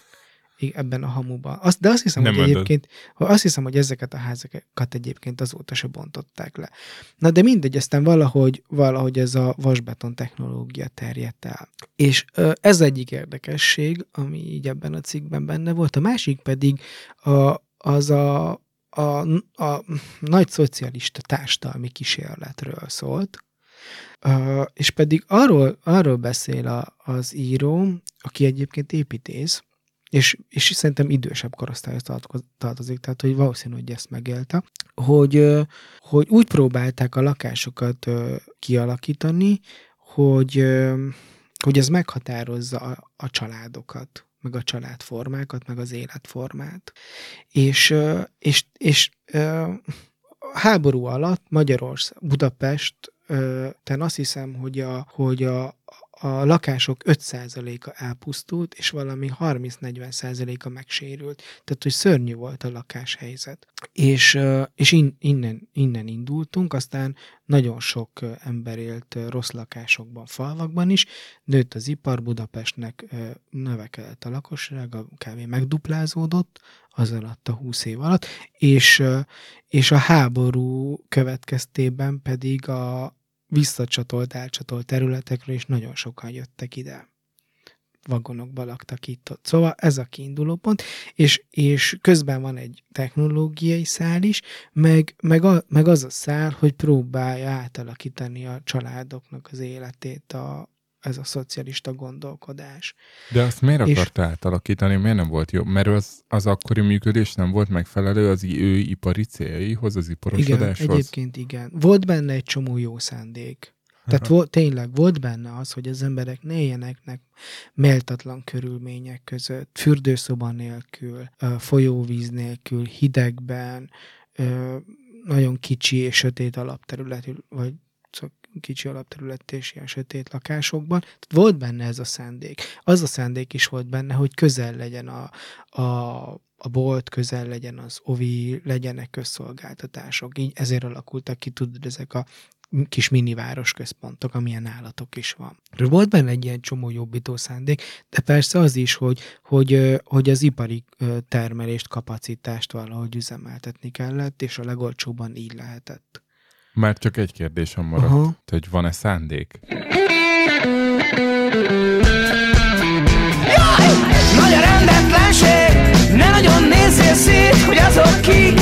ebben a hamuban. Azt, de azt hiszem, nem hogy egyébként, azt hiszem, hogy ezeket a házakat egyébként azóta se bontották le. Na de mindegy, aztán valahogy, valahogy ez a vasbeton technológia terjedt el. És ez egyik érdekesség, ami így ebben a cikkben benne volt. A másik pedig a, az a, a, a nagy szocialista társadalmi kísérletről szólt, Uh, és pedig arról, arról beszél a, az író, aki egyébként építész, és, és szerintem idősebb korosztályhoz tartozik, tehát hogy valószínű, hogy ezt megélte, hogy, hogy úgy próbálták a lakásokat kialakítani, hogy, hogy ez meghatározza a, a családokat, meg a családformákat, meg az életformát. És, és, és háború alatt Magyarország, Budapest, ten azt hiszem, hogy a, hogy a, a lakások 5%-a elpusztult, és valami 30-40%-a megsérült. Tehát, hogy szörnyű volt a lakáshelyzet. És, és in, innen, innen indultunk, aztán nagyon sok ember élt rossz lakásokban, falvakban is, nőtt az ipar, Budapestnek növekedett a lakosság, a kávé megduplázódott az alatt a 20 év alatt, és, és a háború következtében pedig a, visszacsatolt, elcsatolt területekről, és nagyon sokan jöttek ide vagonokba laktak itt ott. Szóval ez a kiinduló pont, és, és közben van egy technológiai szál is, meg, meg, a, meg az a szál, hogy próbálja átalakítani a családoknak az életét a, ez a szocialista gondolkodás. De azt miért akarta és... átalakítani? Miért nem volt jó? Mert az, az akkori működés nem volt megfelelő az ő ipari céljaihoz, az iparosodáshoz? Igen, egyébként igen. Volt benne egy csomó jó szándék. Tehát volt, tényleg volt benne az, hogy az emberek ne éljenek méltatlan körülmények között, fürdőszoba nélkül, folyóvíz nélkül, hidegben, nagyon kicsi és sötét alapterületű, vagy kicsi alapterület és ilyen sötét lakásokban. Volt benne ez a szándék. Az a szándék is volt benne, hogy közel legyen a, a, a bolt, közel legyen az ovi, legyenek közszolgáltatások. Így ezért alakultak ki, tudod, ezek a kis miniváros központok, amilyen állatok is van. Volt benne egy ilyen csomó jobbító szándék, de persze az is, hogy, hogy, hogy az ipari termelést, kapacitást valahogy üzemeltetni kellett, és a legolcsóban így lehetett. Már csak egy kérdésem maradt, Aha. hogy van-e szándék? Jaj! Nagy a rendetlenség, ne nagyon nézzél szét, hogy azok ki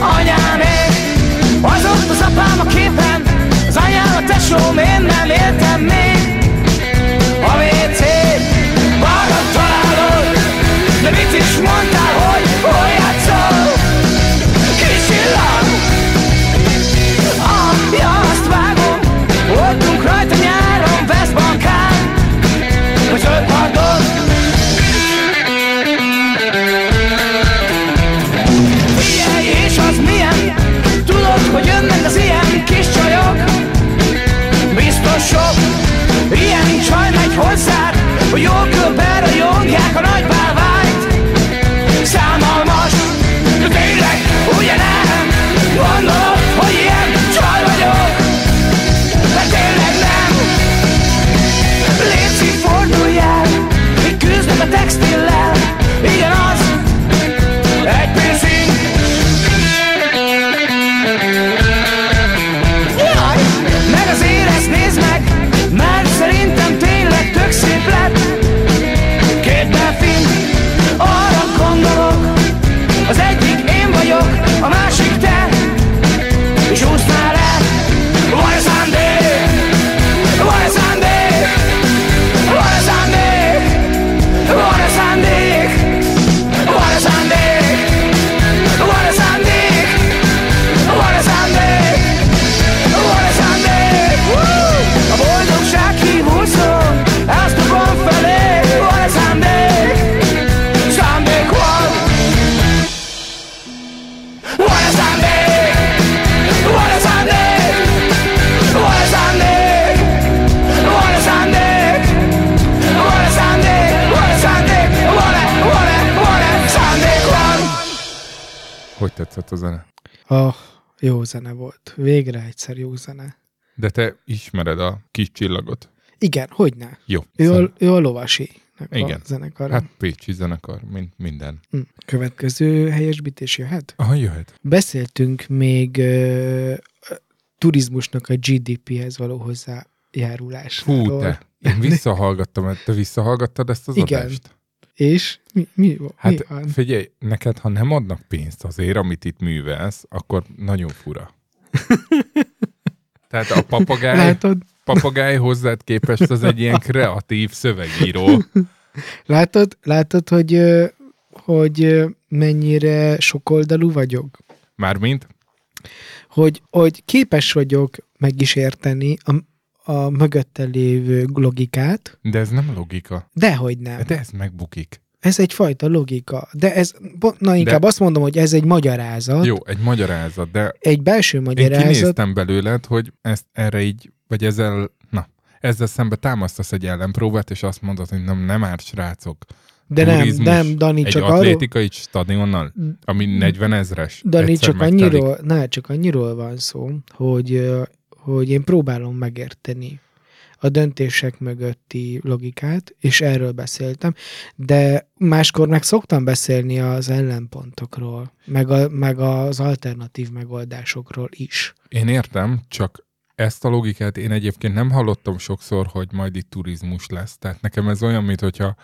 anyámék. Az ott az apám a képen, az anyám a tesóm, én nem tetszett a zene? Ah, jó zene volt. Végre egyszer jó zene. De te ismered a kis csillagot. Igen, hogyne. Jó. Ő Szóval- a, ő a lovasi Igen. a zenekar. Hát Pécsi zenekar, mint minden. Hm. Következő helyesbítés jöhet? Aha, jöhet. Beszéltünk még ö, turizmusnak a GDP-hez való hozzájárulásról. Fú, te. Én visszahallgattam, te visszahallgattad ezt az Igen. adást? És mi, mi, mi Hát van? figyelj, neked ha nem adnak pénzt azért, amit itt művelsz, akkor nagyon fura. Tehát a papagáj, Látod, papagáj hozzád képest az egy ilyen kreatív szövegíró. látod, látod hogy, hogy mennyire sokoldalú vagyok? Mármint, Hogy, hogy képes vagyok meg is érteni a, a mögötte lévő logikát, de ez nem logika. dehogy nem. De ez megbukik. Ez egyfajta logika. De ez, na inkább De- azt mondom, hogy ez egy magyarázat. Jó, egy magyarázat, de Egy belső én magyarázat. kinéztem belőled, hogy ezt erre így, vagy ezzel, na, ezzel szembe támasztasz egy ellenpróbát, és azt mondod, hogy nem, nem árt srácok. De nem, Turizmus nem, Dani, egy csak arról, atlétikai stadionnal, ami 40 ezres. Dani, csak megtelik. annyiról, ne, csak annyiról van szó, hogy, hogy én próbálom megérteni a döntések mögötti logikát, és erről beszéltem, de máskor meg szoktam beszélni az ellenpontokról, meg, a, meg az alternatív megoldásokról is. Én értem, csak ezt a logikát én egyébként nem hallottam sokszor, hogy majd itt turizmus lesz. Tehát nekem ez olyan, mint hogyha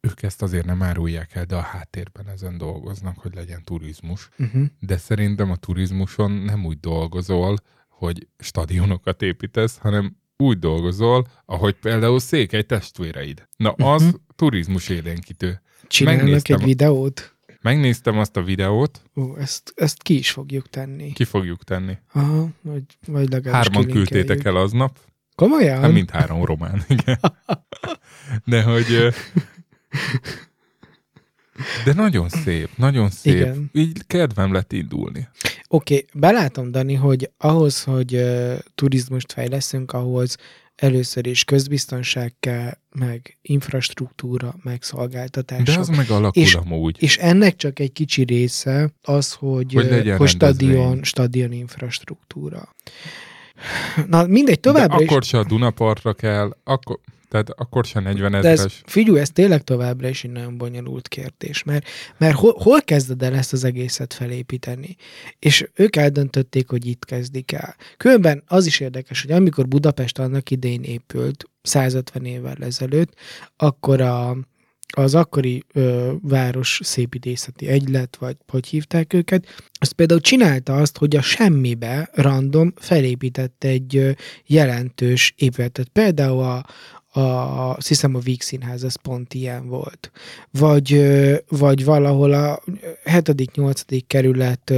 ők ezt azért nem árulják el, de a háttérben ezen dolgoznak, hogy legyen turizmus. Uh-huh. De szerintem a turizmuson nem úgy dolgozol, hogy stadionokat építesz, hanem úgy dolgozol, ahogy például székely testvéreid. Na, az Mhm. turizmus élénkítő. Csinálnak Megnéztem. egy videót? Megnéztem azt a videót, Ó, ezt, ezt ki is fogjuk tenni. ki fogjuk tenni. Aha, vagy, vagy legalábbis Hárman küldtétek el aznap, Komolyan? Hát mind három román, igen. De hogy... De nagyon szép, nagyon szép. Igen. Így kedvem lett indulni. Oké, okay, belátom, Dani, hogy ahhoz, hogy uh, turizmust fejleszünk, ahhoz először is közbiztonság kell, meg infrastruktúra, meg szolgáltatások. De az meg alakul És- amúgy. És ennek csak egy kicsi része az, hogy, Hogy legyen hogy stadion, stadion infrastruktúra. Na mindegy, De továbbra is. akkor se a Dunapartra kell, akkor, tehát akkor se 40 De ez, ezres. figyelj, ez tényleg továbbra is egy nagyon bonyolult kérdés, mert, mert hol, hol kezded el ezt az egészet felépíteni? És ők eldöntötték, hogy itt kezdik el. Különben az is érdekes, hogy amikor Budapest annak idején épült, 150 évvel ezelőtt, akkor a, az akkori ö, város szépítészeti egylet, vagy hogy hívták őket, az például csinálta azt, hogy a semmibe random felépített egy ö, jelentős épületet. Például a, a, azt hiszem a Víg Színház, az pont ilyen volt. Vagy, vagy valahol a 7.-8. kerület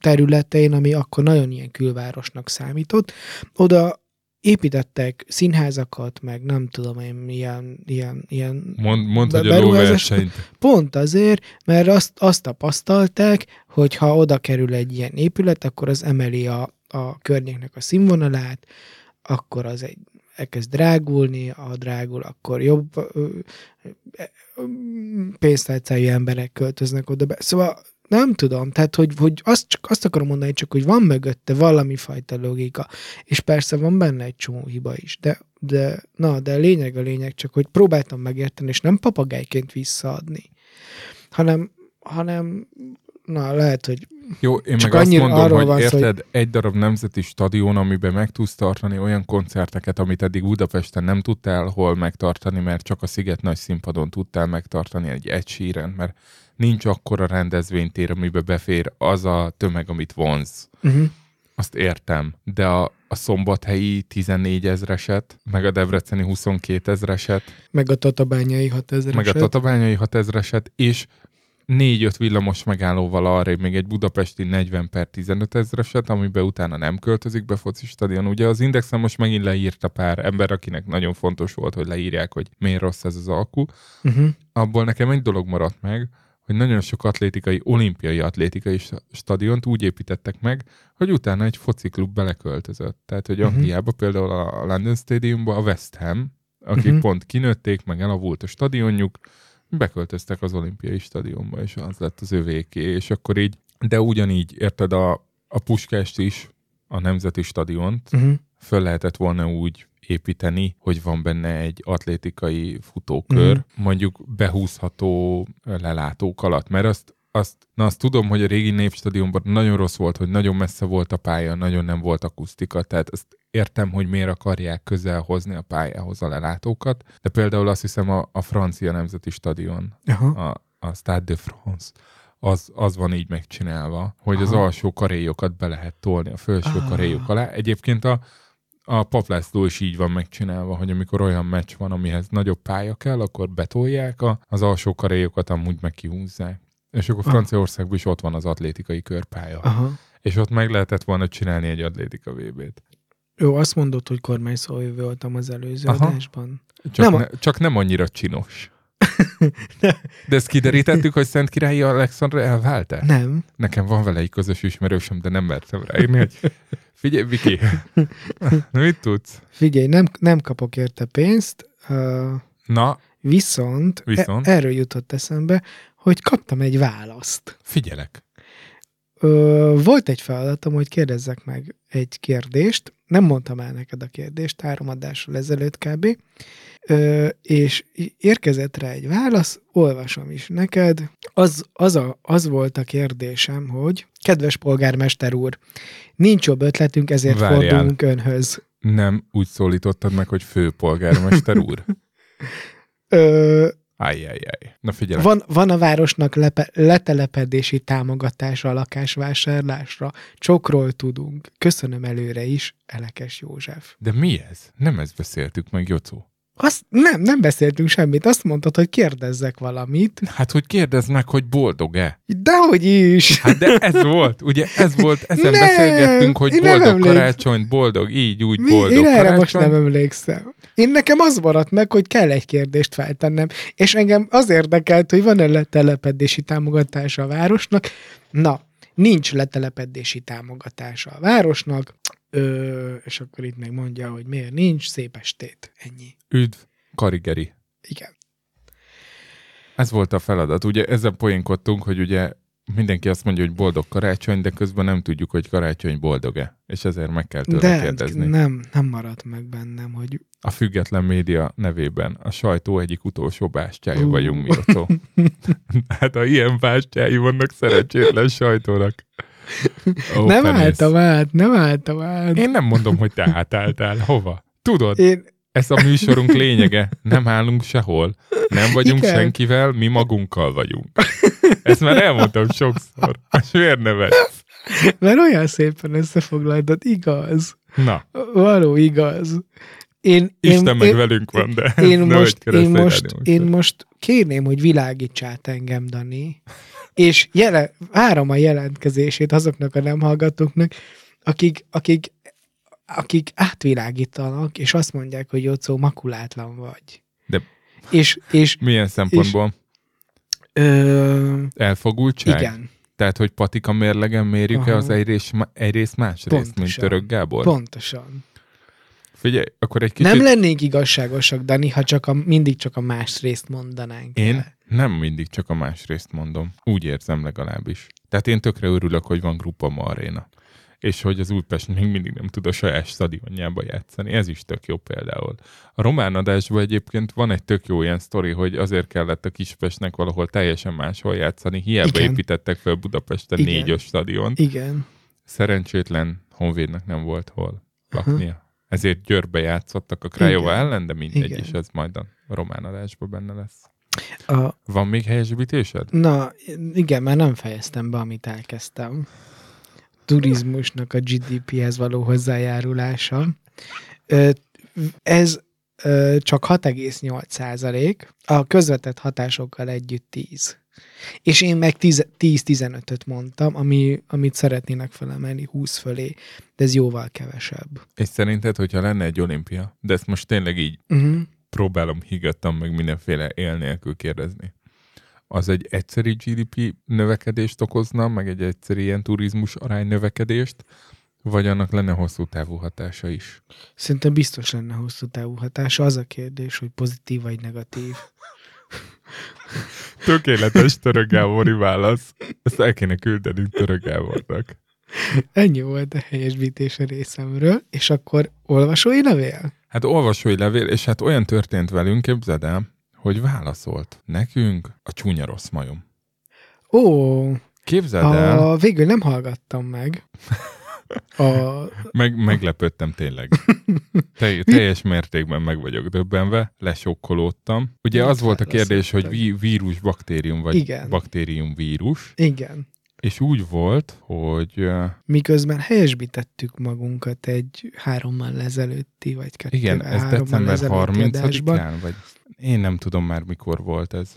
területein, ami akkor nagyon ilyen külvárosnak számított, oda építettek színházakat, meg nem tudom én, ilyen, ilyen, ilyen Mond, mond Be- hogy a lóversenyt. Pont azért, mert azt, azt tapasztalták, hogy ha oda kerül egy ilyen épület, akkor az emeli a, a környéknek a színvonalát, akkor az egy elkezd drágulni, ha drágul, akkor jobb ö, ö, pénztárcájú emberek költöznek oda be. Szóval nem tudom, tehát hogy, hogy azt, csak azt akarom mondani, csak hogy van mögötte valami fajta logika, és persze van benne egy csomó hiba is, de, de na, de a lényeg a lényeg, csak hogy próbáltam megérteni, és nem papagájként visszaadni, hanem, hanem na, lehet, hogy Jó, én Csak meg azt mondom, arról hogy érted, egy darab nemzeti stadion, amiben meg tudsz tartani olyan koncerteket, amit eddig Budapesten nem tudtál hol megtartani, mert csak a Sziget nagy színpadon tudtál megtartani egy egy síren, mert nincs akkora rendezvénytér, amiben befér az a tömeg, amit vonz. uh-huh. Azt értem, de a, a szombathelyi 14 ezreset, meg a debreceni 22 ezreset, meg a tatabányai 6000 meg a tatabányai 6 ezreset, és négy-öt villamos megállóval arrébb még egy budapesti 40 per 15 ezreset, amiben utána nem költözik be foci stadion. Ugye az Indexen most megint leírta pár ember, akinek nagyon fontos volt, hogy leírják, hogy miért rossz ez az alkú. Uh-huh. Abból nekem egy dolog maradt meg, hogy nagyon sok atlétikai, olimpiai atlétikai sta- stadiont úgy építettek meg, hogy utána egy fociklub beleköltözött. Tehát, hogy Mhm. Angliába például a London Stadiumba a West Ham, akik Mhm. pont kinőtték, meg elavult a stadionjuk, Beköltöztek az olimpiai stadionba, és az lett az övéké, és akkor így, de ugyanígy, érted, a, a Puskest is, a Nemzeti Stadiont Uh-huh. föl lehetett volna úgy építeni, hogy van benne egy atlétikai futókör, Mhm. mondjuk behúzható lelátók alatt, mert azt, azt, na azt tudom, hogy a régi népstadionban nagyon rossz volt, hogy nagyon messze volt a pálya, nagyon nem volt akusztika, tehát ezt értem, hogy miért akarják közel hozni a pályához a lelátókat, de például azt hiszem a, a francia nemzeti stadion, Aha. a, a Stade de France, az, az van így megcsinálva, hogy az Aha. alsó karéjokat be lehet tolni a felső Ah. karéjok alá. Egyébként a, a Paplászló is így van megcsinálva, hogy amikor olyan meccs van, amihez nagyobb pálya kell, akkor betolják a, az alsó karéjokat, amúgy meg kihúzzák. És akkor. Franciaországban is ott van az atlétikai körpálya. Aha. És ott meg lehetett volna csinálni egy atlétika VB-t. Jó, azt mondod, hogy kormányszóvivő voltam az előző Aha. adásban. Csak, Nem a- ne, csak nem annyira csinos. De ezt kiderítettük, hogy Szent Királyi Alexandra elvált-e? Nem. Nekem van vele egy közös ismerősöm, de nem mertem ráírni, hogy figyelj, Viki, mit tudsz? Figyelj, nem, nem kapok érte pénzt, uh, Na, viszont, Viszont? E- erről jutott eszembe, hogy kaptam egy választ. figyelek. Ö, volt egy feladatom, hogy kérdezzek meg egy kérdést, nem mondtam el neked a kérdést három adással ezelőtt kb. Ö, és érkezett rá egy válasz, olvasom is neked. Az, az, a, az volt a kérdésem, hogy kedves polgármester úr, nincs jobb ötletünk, ezért Várjál. fordulunk önhöz. Nem úgy szólítottad meg, hogy főpolgármester úr? Ö, Ajjajjaj. Na figyelek. van, van a városnak lepe, letelepedési támogatása a lakásvásárlásra. Csokról tudunk. Köszönöm előre is, Elekes József. De mi ez? Nem ezt beszéltük meg, Jocó. Azt nem, nem beszéltünk semmit. Azt mondtad, hogy kérdezzek valamit. Hát, hogy kérdezd meg, hogy boldog-e? Dehogy is! Hát de ez volt, ugye ez volt, ezen Nem, beszélgettünk, hogy nem boldog emlékszem. karácsony, boldog, így, úgy, Mi? boldog Én erre karácsony. most nem emlékszem. Én nekem az maradt meg, hogy kell egy kérdést feltennem, és engem az érdekelt, hogy van-e letelepedési támogatása a városnak. Na, nincs letelepedési támogatása a városnak, Ö, és akkor itt meg mondja, hogy miért nincs, szép estét. Ennyi. Üdv, Karigeri. Igen. Ez volt a feladat. Ugye ezen poénkodtunk, hogy ugye mindenki azt mondja, hogy boldog karácsony, de közben nem tudjuk, hogy karácsony boldog-e. És ezért meg kell tőle De kérdezni. nem, nem maradt meg bennem, hogy A független média nevében a sajtó egyik utolsó bástyája vagyunk, Mircó. hát ha ilyen bástyái vannak szerencsétlen sajtónak. Ó, nem penész. álltam át, nem álltam át. Én nem mondom, hogy te átálltál. Hova? Tudod, Én, ez a műsorunk lényege. Nem állunk sehol. Nem vagyunk Igen. senkivel, mi magunkkal vagyunk. Ezt már elmondtam sokszor. Most miért nevet? mert olyan szépen összefoglaltad, igaz. Na, Való igaz. Én, Isten én, meg én, velünk van, de én, most, én, most, én most kérném, hogy világíts át engem, Dani, és jele, várom a jelentkezését azoknak a nem hallgatóknak, akik, akik, akik átvilágítanak, és azt mondják, hogy Jocó, makulátlan vagy. De- És, és Milyen szempontból? ö, Elfogultság? igen, Tehát, hogy patika mérlegen mérjük-e az egyrészt, egyrészt másrészt, mint Pontosan. Török Gábor? pontosan. Figyelj, akkor egy kicsit... Nem lennénk igazságosak, Dani, ha csak a, mindig csak a más részt mondanánk. Én el. Nem mindig csak a másrészt mondom. Úgy érzem legalábbis. Tehát én tökre örülök, hogy van Grupa Ma Arena. És hogy az Újpest még mindig nem tud a saját stadionjába játszani. Ez is tök jó például. A román adásban egyébként van egy tök jó ilyen sztori, hogy azért kellett a Kispestnek valahol teljesen máshol játszani. Hiába Igen. építettek fel Budapesten Igen. négyos stadiont. Igen. Szerencsétlen Honvédnak nem volt hol laknia. Ezért Győrbe játszottak a Krajova ellen, de mindegy, Igen. és ez majd a román adásban benne lesz. A, Van még helyesbítésed? na, igen, mert nem fejeztem be, amit elkezdtem. Turizmusnak a GDP-hez való hozzájárulása. Ez csak 6,8 százalék, a közvetett hatásokkal együtt 10. És én meg 10 10-15-öt mondtam, ami, amit szeretnének felemelni 20 fölé, de ez jóval kevesebb. És szerinted, hogyha lenne egy olimpia, de ezt most tényleg így Uh-huh. Próbálom higgadtan meg mindenféle él nélkül kérdezni, az egy egyszeri GDP növekedést okozna, meg egy egyszeri ilyen turizmus arány növekedést, vagy annak lenne hosszú távú hatása is? Szerintem biztos lenne hosszú távú hatása. Az a kérdés, hogy pozitív vagy negatív. Tökéletes török Gábori válasz. Ezt el kéne küldeni török Gábornak. Ennyi volt a helyesbítés a részemről, és akkor olvasói levél? Hát olvasói levél, és hát olyan történt velünk, képzeld el, hogy válaszolt nekünk a csúnya rossz majom. Ó, Képzeld el, a, végül nem hallgattam meg. A, meg, meglepődtem tényleg. Te, teljes mértékben meg vagyok döbbenve, lesokkolódtam. Ugye az volt a kérdés, hogy ví- vírus, baktérium, vagy Igen. baktérium, vírus. igen. És úgy volt, hogy Miközben helyesbítettük magunkat egy hárommal ezelőtti, vagy kettő igen, ez december ezelőtti adásban. 30-án, vagy én nem tudom már mikor volt ez.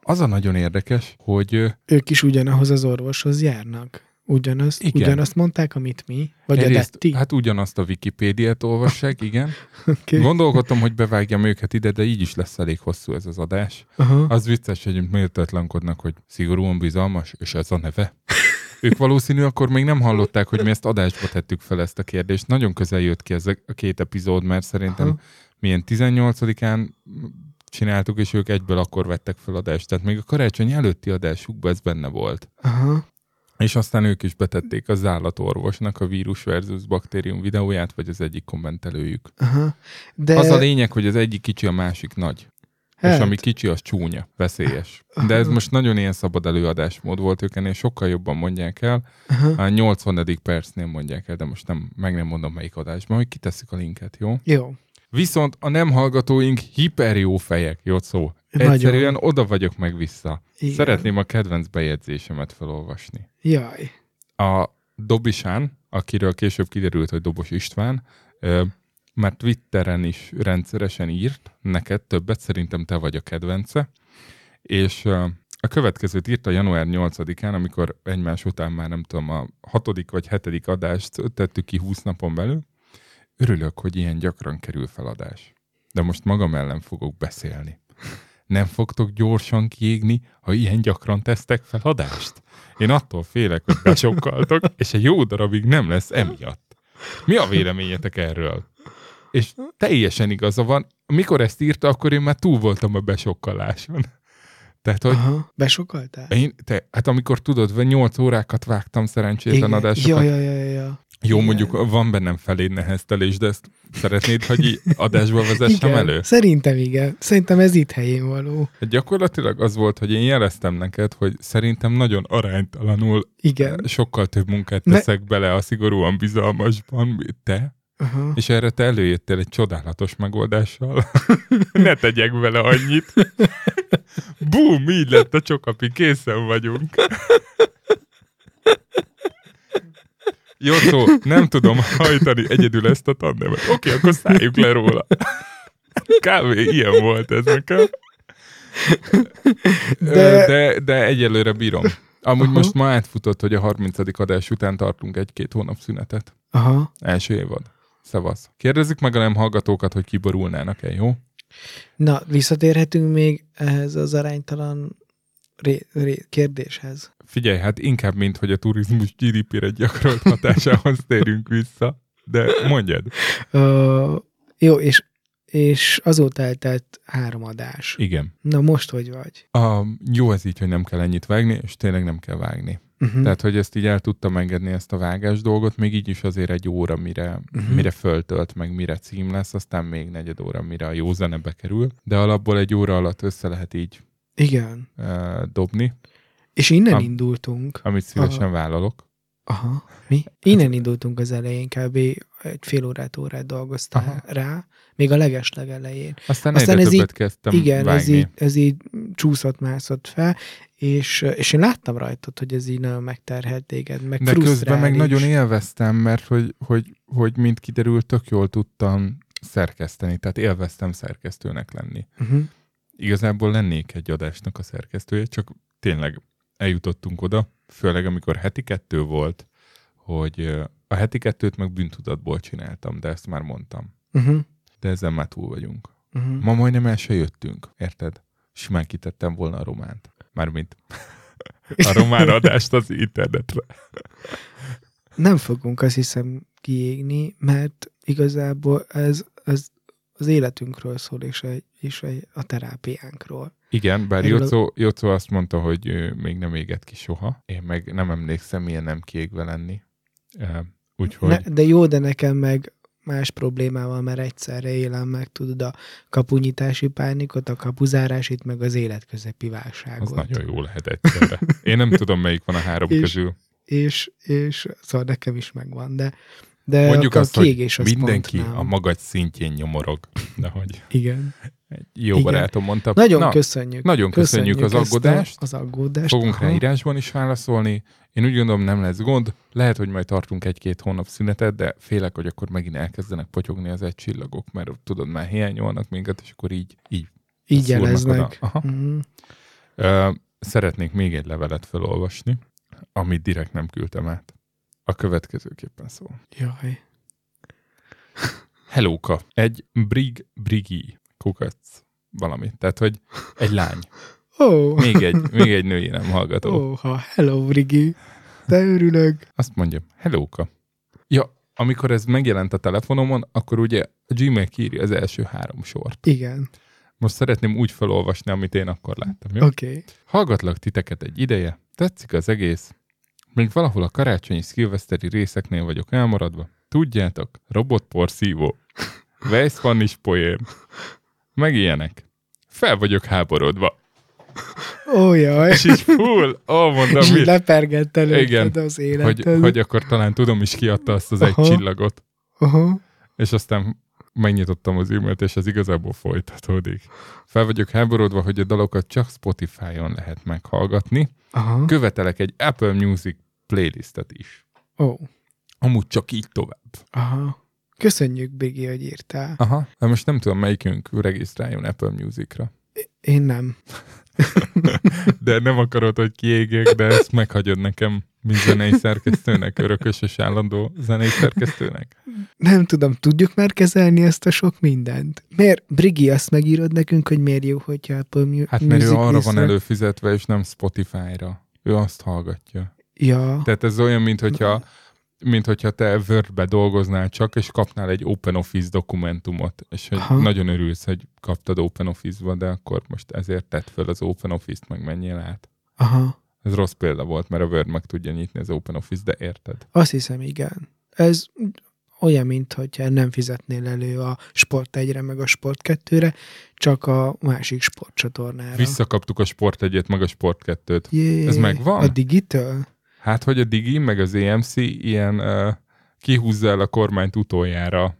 Az a nagyon érdekes, hogy Ők is ugyanahoz az orvoshoz járnak. Ugyanazt, Igen. ugyanazt mondták, amit mi? Vagy a egyrészt, Detti? hát ugyanazt a Wikipédiát olvassák, igen. Okay. Gondolkodtam, hogy bevágjam őket ide, de így is lesz elég hosszú ez az adás. Aha. Az vicces, hogy méltatlankodnak, hogy szigorúan bizalmas, és ez a neve. Ők valószínű akkor még nem hallották, hogy mi ezt adásba tettük fel ezt a kérdést. Nagyon közel jött ki ez a a két epizód, mert szerintem Aha. milyen 18-án csináltuk, és ők egyből akkor vettek fel adást. Tehát még a karácsony előtti adásukban ez benne volt. Aha. És aztán ők is betették az állatorvosnak a vírus versus baktérium videóját, vagy az egyik kommentelőjük. Aha. De Az a lényeg, hogy az egyik kicsi, a másik nagy. hát, És ami kicsi, az csúnya, veszélyes. De ez most nagyon ilyen szabad előadásmód volt, ők ennél sokkal jobban mondják el. aha. A 80. percnél mondják el, de most nem, meg nem mondom melyik adásban, hogy kitesszük a linket, jó? Jó. Viszont a nem hallgatóink hiper jó fejek, jó szó. Nagyon. Egyszerűen oda vagyok meg vissza. Igen. Szeretném a kedvenc bejegyzésemet felolvasni. Jaj. A Dobisán, akiről később kiderült, hogy Dobos István, már Twitteren is rendszeresen írt, neked többet, szerintem te vagy a kedvence, és a következőt írta január 8-án, amikor egymás után már nem tudom, a hatodik vagy hetedik adást tettük ki 20 napon belül. Örülök, hogy ilyen gyakran kerül feladás. De most magam ellen fogok beszélni. Nem fogtok gyorsan kiégni, ha ilyen gyakran tesztek feladást? Én attól félek, hogy besokkaltok, és egy jó darabig nem lesz emiatt. Mi a véleményetek erről? És teljesen igaza van. Mikor ezt írta, akkor én már túl voltam a besokkaláson. Tehát, hogy Aha. Besokaltál? én, te, hát amikor tudod, vagy 8 órákat vágtam szerencsétlen adásokat. Ja, ja, ja, ja. Jó, Igen. mondjuk van bennem feléd neheztelés, de ezt szeretnéd, hogy így adásba vezessem Igen, elő? Szerintem igen. Szerintem ez itt helyén való. Hát Gyakorlatilag az volt, hogy én jeleztem neked, hogy szerintem nagyon aránytalanul Igen. sokkal több munkát Ne- teszek bele a szigorúan bizalmasban, mint te, Aha. és erre te előjöttél egy csodálatos megoldással. ne tegyek vele annyit. Bum, így lett a csokapi, készen vagyunk. Jó szó, nem tudom hajtani egyedül ezt a tandemet. Oké, akkor szálljuk le róla. Kb. ilyen volt ez nekem. De, de, de egyelőre bírom. Amúgy Aha. most ma átfutott, hogy a 30. adás után tartunk egy-két hónap szünetet. Aha. Első évad. Szevasz. Kérdezzük meg a nem hallgatókat, hogy kiborulnának-e, jó? Na, visszatérhetünk még ehhez az aránytalan ré- ré- kérdéshez. Figyelj, hát inkább, mint hogy a turizmus GDP-re gyakorolt hatásához térünk vissza. De mondjad. Ö, jó, és, és azóta eltelt három adás. Igen. Na most hogy vagy? A, jó ez így, hogy nem kell ennyit vágni, és tényleg nem kell vágni. Uh-huh. Tehát, hogy ezt így el tudtam engedni, ezt a vágás dolgot, még így is azért egy óra, mire, uh-huh. mire föltölt, meg mire cím lesz, aztán még negyed óra, mire a jó zene bekerül. De alapból egy óra alatt össze lehet így Igen. dobni, És innen Am- indultunk. amit szívesen vállalok. Aha. Mi? Innen indultunk az elején, kb. egy fél órát, órát dolgoztál Aha. rá, még a legesleg elején. Aztán, Aztán ez többet kezdtem Igen, vágni. ez így, ez így csúszott, mászott fel, és, és én láttam rajtad, hogy ez így nagyon megterhelt téged, meg De közben meg nagyon élveztem, mert hogy, hogy, hogy mint kiderült, tök jól tudtam szerkeszteni, tehát élveztem szerkesztőnek lenni. Uh-huh. Igazából lennék egy adásnak a szerkesztője, csak tényleg eljutottunk oda, főleg amikor heti kettő volt, hogy a heti kettőt meg bűntudatból csináltam, de ezt már mondtam. Uh-huh. De ezzel már túl vagyunk. Uh-huh. Ma majdnem el se jöttünk, érted? Simán kitettem volna a románt. Mármint a román adást az internetre. Nem fogunk azt hiszem kiégni, mert igazából ez, ez az életünkről szól, és a, és a, terápiánkról. Igen, bár Jocó, Jocó azt mondta, hogy még nem égett ki soha. Én meg nem emlékszem, milyen nem kiégve lenni. Úgyhogy Ne, de jó, de nekem meg más problémával, mert egyszerre élem meg, tudod, a kapunyítási pánikot, a kapuzárásit, meg az életközepi válságot. az nagyon jó lehet egyszerre. Én nem tudom, melyik van a három És- közül. És, és szóval nekem is megvan, de, de Mondjuk azt, a hogy az mindenki pont nem. a maga szintjén nyomorog. De hogy Igen. egy jó Igen. barátom mondta. Nagyon Na, köszönjük. nagyon köszönjük az ezt a- aggódást. Az aggódást. Fogunk rá Aha. írásban is válaszolni. Én úgy gondolom, nem lesz gond. Lehet, hogy majd tartunk egy-két hónap szünetet, de félek, hogy akkor megint elkezdenek potyogni az egy csillagok, mert tudod, már hiányolnak minket, és akkor így, így. Így jeleznek. Aha. Mhm. Ö, szeretnék még egy levelet felolvasni, amit direkt nem küldtem át. A következőképpen szól. Jaj. Hellóka. Egy brig brigi kukac valami. Tehát, hogy egy lány. Oh, Még egy, még egy női nem hallgató. oh, ha hello, Brigi. De örülök. Azt mondja, hellóka. Ja, amikor ez megjelent a telefonomon, akkor ugye a Gmail kírja az első három sort. Igen. Most szeretném úgy felolvasni, amit én akkor láttam. Oké. Okay. Hallgatlak titeket egy ideje, tetszik az egész. Még valahol a karácsonyi szilveszteri részeknél vagyok elmaradva. Tudjátok, robotporszívó. Weiss van is poém. Meg ilyenek. Fel vagyok háborodva. Ó, jaj. És így full, ó, mondom, És így lepergett Igen, az hogy, életed. hogy akkor talán tudom is kiadta azt az egy Aha. csillagot. Aha. És aztán megnyitottam az e-mailt, és ez igazából folytatódik. Fel vagyok háborodva, hogy a dalokat csak Spotify-on lehet meghallgatni. Aha. Követelek egy Apple Music playlistet is. Ó. Amúgy csak így tovább. Aha. Köszönjük, Bigi, hogy írtál. Aha. De most nem tudom, melyikünk regisztráljon Apple Music-ra. Én nem. De nem akarod, hogy kiégek, de ezt meghagyod nekem, mint zenei szerkesztőnek, örökös és állandó zenei szerkesztőnek. Nem tudom, tudjuk már kezelni ezt a sok mindent? Miért, Brigi, azt megírod nekünk, hogy miért jó, hogyha Apple Mu- Hát mert ő Music arra van előfizetve, és nem Spotify-ra. Ő azt hallgatja. Ja. Tehát ez olyan, mint hogyha, mint hogyha te Word-be dolgoznál csak, és kapnál egy OpenOffice dokumentumot, és hogy Aha. nagyon örülsz, hogy kaptad OpenOffice-ba, de akkor most ezért tedd fel az OpenOffice-t, meg menjél át. Aha. Ez rossz példa volt, mert a Word meg tudja nyitni az OpenOffice, de érted? Azt hiszem, igen. Ez olyan, mint hogyha nem fizetnél elő a Sport 1-re, meg a Sport 2-re, csak a másik sportcsatornára. Visszakaptuk a Sport 1 meg a Sport 2-t. Jé, Ez megvan? A Digital? Hát, hogy a Digi meg az EMC ilyen uh, kihúzza el a kormányt utoljára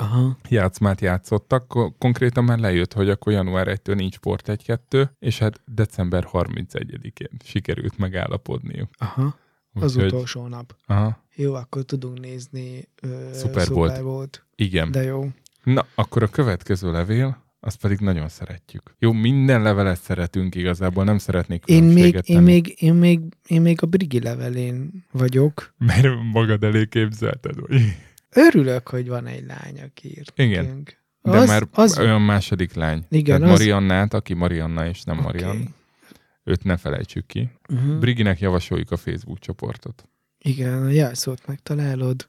Aha. játszmát játszottak, Ko- konkrétan már lejött, hogy akkor január 1-től nincs Sport 1-2, és hát december 31-én sikerült megállapodniuk. Aha. Az Úgyhogy- utolsó nap. Aha, Jó, akkor tudunk nézni ö, Super. Bowl-t. igen. De jó. Na, akkor a következő levél, azt pedig nagyon szeretjük. Jó, minden levelet szeretünk igazából, nem szeretnék Én még, én, még, én, még, én még a Brigi levelén vagyok. Mert magad elé képzelted, vagy? Örülök, hogy van egy lány, aki írt Igen. nekünk. De az, már az, olyan második lány. Igen, Tehát az- Mariannát, aki Marianna és nem Marian, Oké. őt ne felejtsük ki. uh-huh. Briginek javasoljuk a Facebook csoportot. Igen, a jelszót megtalálod.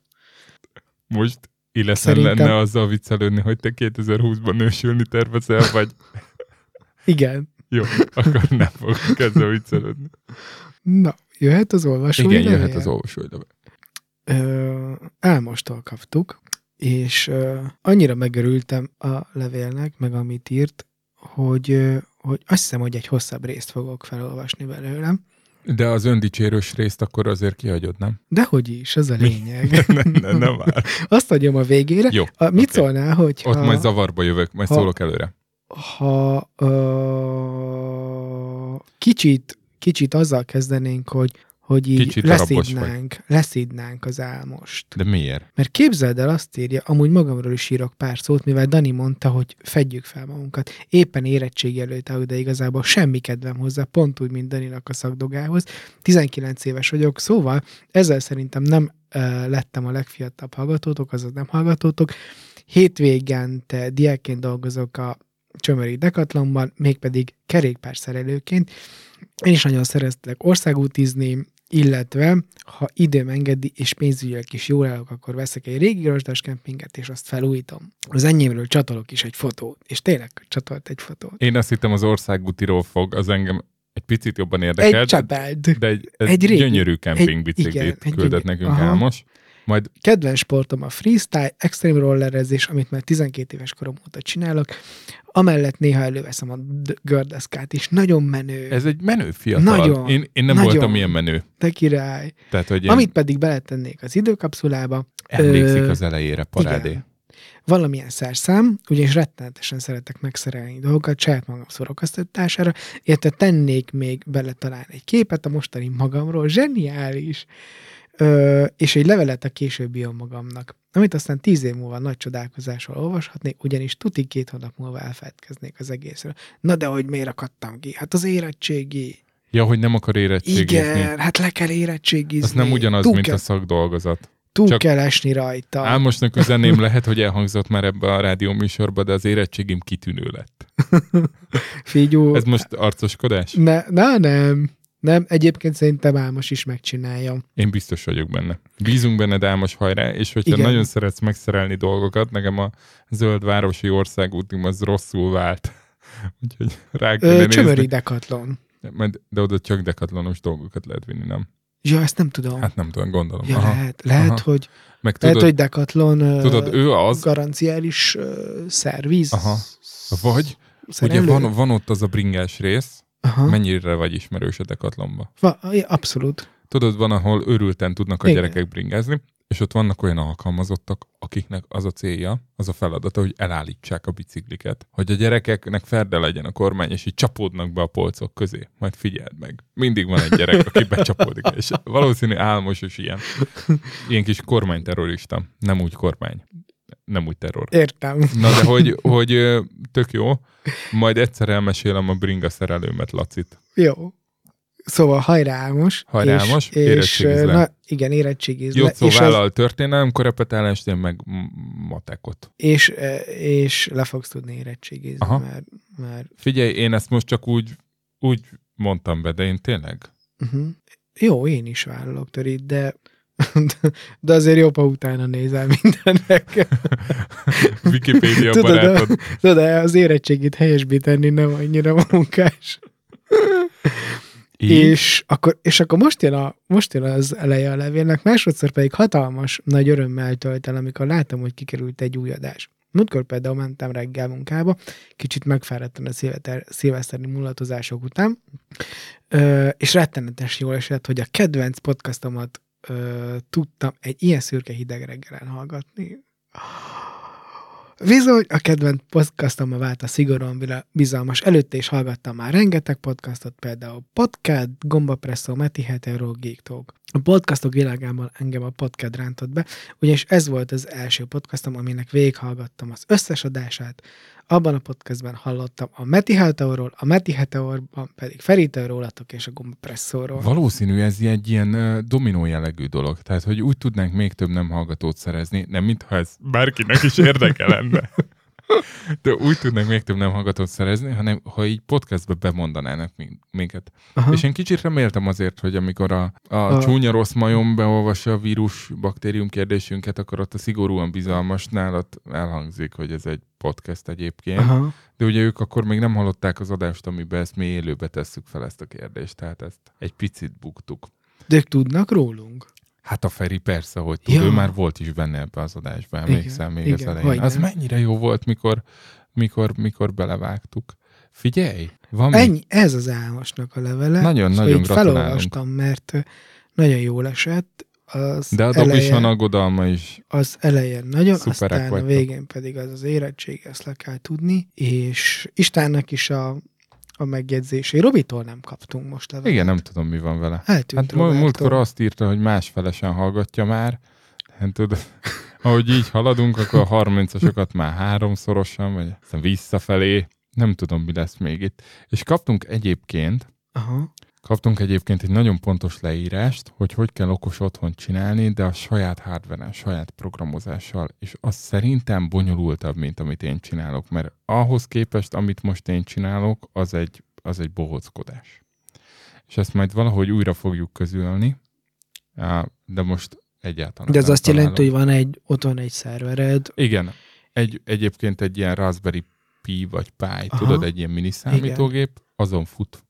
Most illeszem Szerintem- lenne azzal viccelődni, hogy te 2020-ban nősülni tervezel, vagy Igen. jó, akkor nem fogok ezzel viccelődni. Na, jöhet az olvasói Igen, levél? jöhet az olvasói levél. Ö, Álmostól kaptuk, és ö, annyira megörültem a levélnek, meg amit írt, hogy, ö, hogy azt hiszem, hogy egy hosszabb részt fogok felolvasni belőlem. De az öndicsérős részt akkor azért kihagyod, nem? De hogy is, ez a lényeg. ne, ne, ne vár. Azt hagyom a végére. Jó, A, mit oké. szólnál, hogy Ott majd zavarba jövök, majd ha- szólok előre. ha ö, kicsit, kicsit azzal kezdenénk, hogy, hogy így Kicsit leszídnánk az álmost. De miért? Mert képzeld el, azt írja, amúgy magamról is írok pár szót, mivel Dani mondta, hogy fedjük fel magunkat. Éppen érettség előtt állok, de igazából semmi kedvem hozzá, pont úgy, mint Daninak a szakdogához. 19 éves vagyok, szóval ezzel szerintem nem uh, lettem a legfiatalabb hallgatótok, azaz nem hallgatótok. Hétvégente diákként dolgozok a Csömöri Decathlonban, mégpedig kerékpárszerelőként. Én is nagyon szeretek országútizni, illetve ha időm engedi és pénzügyileg is jól állok, akkor veszek egy régi rozsdás kempinget, és azt felújítom. Az enyémről csatolok is egy fotót, és tényleg csatolt egy fotót. Én azt hittem az országútiról fog, az engem egy picit jobban Egy érdekel, csapád. de egy, egy, egy régi- gyönyörű kemping egy- biciklit igen, egy küldött gyönyörű- nekünk aha. Álmos. Majd Kedvenc sportom a freestyle, extreme rollerezés, amit már 12 éves korom óta csinálok. Amellett néha előveszem a gördeszkát is. Nagyon menő. Ez ez egy menő fiatal. Nagyon, én, én nem nagyon. voltam ilyen menő. Te király. Tehát, hogy én Amit pedig beletennék az időkapszulába, emlékszik ö, az elejére, parádé. igen. valamilyen szerszám, ugyanis rettenetesen szeretek megszerelni dolgokat saját magam szórakoztatására, illetve tennék még bele talán egy képet a mostani magamról, zseniális, Ö, és egy levelet a későbbi önmagamnak, amit aztán tíz év múlva nagy csodálkozással olvashatnék, ugyanis tuti két hónap múlva elfeledkeznék az egészről. Na de hogy miért akadtam ki? Hát az érettségi. Ja, hogy nem akar érettségizni. Igen, hát le kell érettségizni. Az nem ugyanaz, túl mint kell, a szakdolgozat. Túl csak- kell esni rajta. Álmosnak üzenném lehet, hogy elhangzott már ebbe a rádió műsorba, de az érettségim kitűnő lett. Figyú, Ez most arcoskodás? Ne, na nem. Nem, egyébként szerintem Álmos is megcsinálja. Én biztos vagyok benne. Bízunk benne, Álmos hajrá, és hogyha Igen. nagyon szeretsz megszerelni dolgokat, nekem a zöld városi országútim az rosszul vált. Úgyhogy rá Ö, csömöri Decathlon. Majd, de oda csak dekatlanos dolgokat lehet vinni, nem? Ja, ezt nem tudom. Hát nem tudom, gondolom. ja, Aha. lehet, lehet, aha. hogy, Meg lehet, tudod, hogy Decathlon tudod, ő az, garanciális ö, szerviz. Aha. vagy szerelő. ugye van, van ott az a bringás rész, Aha. mennyire vagy ismerős a Decathlonba. Va, abszolút. Tudod, van, ahol örülten tudnak a Igen. gyerekek bringázni, és ott vannak olyan alkalmazottak, akiknek az a célja, az a feladata, hogy elállítsák a bicikliket. Hogy a gyerekeknek ferde legyen a kormány, és így csapódnak be a polcok közé. Majd figyeld meg. Mindig van egy gyerek, aki becsapódik, és valószínű álmos is ilyen. Ilyen kis kormányterrorista. Nem úgy kormány. Nem úgy terror. Értem. Na de hogy, hogy tök jó, majd egyszer elmesélem a bringa szerelőmet, Lacit. Jó. Szóval hajrá Álmos. Hajrá, és, Álmos, és, na, igen, érettségizz Jó szó és, az, vállal történelem, korepetálást, én meg matekot. és, és le fogsz tudni érettségizni, Aha. mert, mert Figyelj, én ezt most csak úgy, úgy mondtam be, de én tényleg. uh-huh. jó, én is vállalok törít, de de azért jobb, ha utána nézel mindennek. Wikipédia Tudod, barátod. Tudod, az érettségit helyesbíteni nem annyira munkás. Így? És akkor, és akkor most, jön a, most jön az eleje a levélnek, másodszor pedig hatalmas nagy örömmel tölt el, amikor láttam, hogy kikerült egy új adás. Múltkor például mentem reggel munkába, kicsit megfáradtam a szilveszter- szilveszteri mulatozások után, és rettenetes jól esett, hogy a kedvenc podcastomat ö, tudtam egy ilyen szürke hideg reggelen hallgatni. Bizony, a kedvenc podcastommal vált a szigorúan bizalmas. Előtte is hallgattam már rengeteg podcastot, például Podcast, Gombapresszó, Meti Hetero, Geek. A podcastok világában engem a podcast rántott be, ugyanis ez volt az első podcastom, aminek végighallgattam az összes adását. Abban a podcastben hallottam a Meti Heteorról, a Meti Heteorban pedig Feritől rólatok és a Gombapresszóról. Valószínű ez egy ilyen dominó jellegű dolog. Tehát, hogy úgy tudnánk még több nem hallgatót szerezni, nem mintha ez bárkinek is érdeke lenne. De úgy tudnánk még több nem hallgatót szerezni, hanem ha így podcastbe bemondanának min- minket. Aha. És én kicsit reméltem azért, hogy amikor a, a, A- csúnya rossz majom beolvassa a vírus baktérium kérdésünket, akkor ott a szigorúan bizalmasnál ott elhangzik, hogy ez egy podcast egyébként. Aha. De ugye ők akkor még nem hallották az adást, amiben ezt mi élőbe tesszük fel ezt a kérdést, tehát ezt egy picit buktuk. De ők tudnak rólunk? Hát a Feri persze, hogy tud, Ja. ő már volt is benne ebbe az adásban, Igen, emlékszel még az igen, elején. hogyne. Az mennyire jó volt, mikor, mikor, mikor belevágtuk. Figyelj, van mi? Ennyi, ez az álmosnak a levele. Nagyon, Szóval nagyon felolvastam, mert nagyon jól esett. Az De a eleje, Dobison aggodalma is. az elején nagyon, aztán a vagytok. végén pedig az az érettség, ezt le kell tudni, és Istánnak is a, a megjegyzésé. Robitól nem kaptunk most levelet. Igen, nem tudom, mi van vele. Eltűnt Hát mu- múltkor azt írta, hogy más felesen hallgatja már. Hát tudod, ahogy így haladunk, akkor a 30-asokat már háromszorosan, vagy visszafelé. Nem tudom, mi lesz még itt. És kaptunk egyébként, Aha. Kaptunk egyébként egy nagyon pontos leírást, hogy hogy kell okos otthon csinálni, de a saját hardware saját programozással. És az szerintem bonyolultabb, mint amit én csinálok, mert ahhoz képest, amit most én csinálok, az egy, az egy bohóckodás. és ezt majd valahogy újra fogjuk közülni, Á, de most egyáltalán De ez azt jelenti, hogy van egy, ott van egy szervered, Igen, egy, egyébként egy ilyen Raspberry Pi vagy Pi, Aha. tudod, egy ilyen mini számítógép, azon fut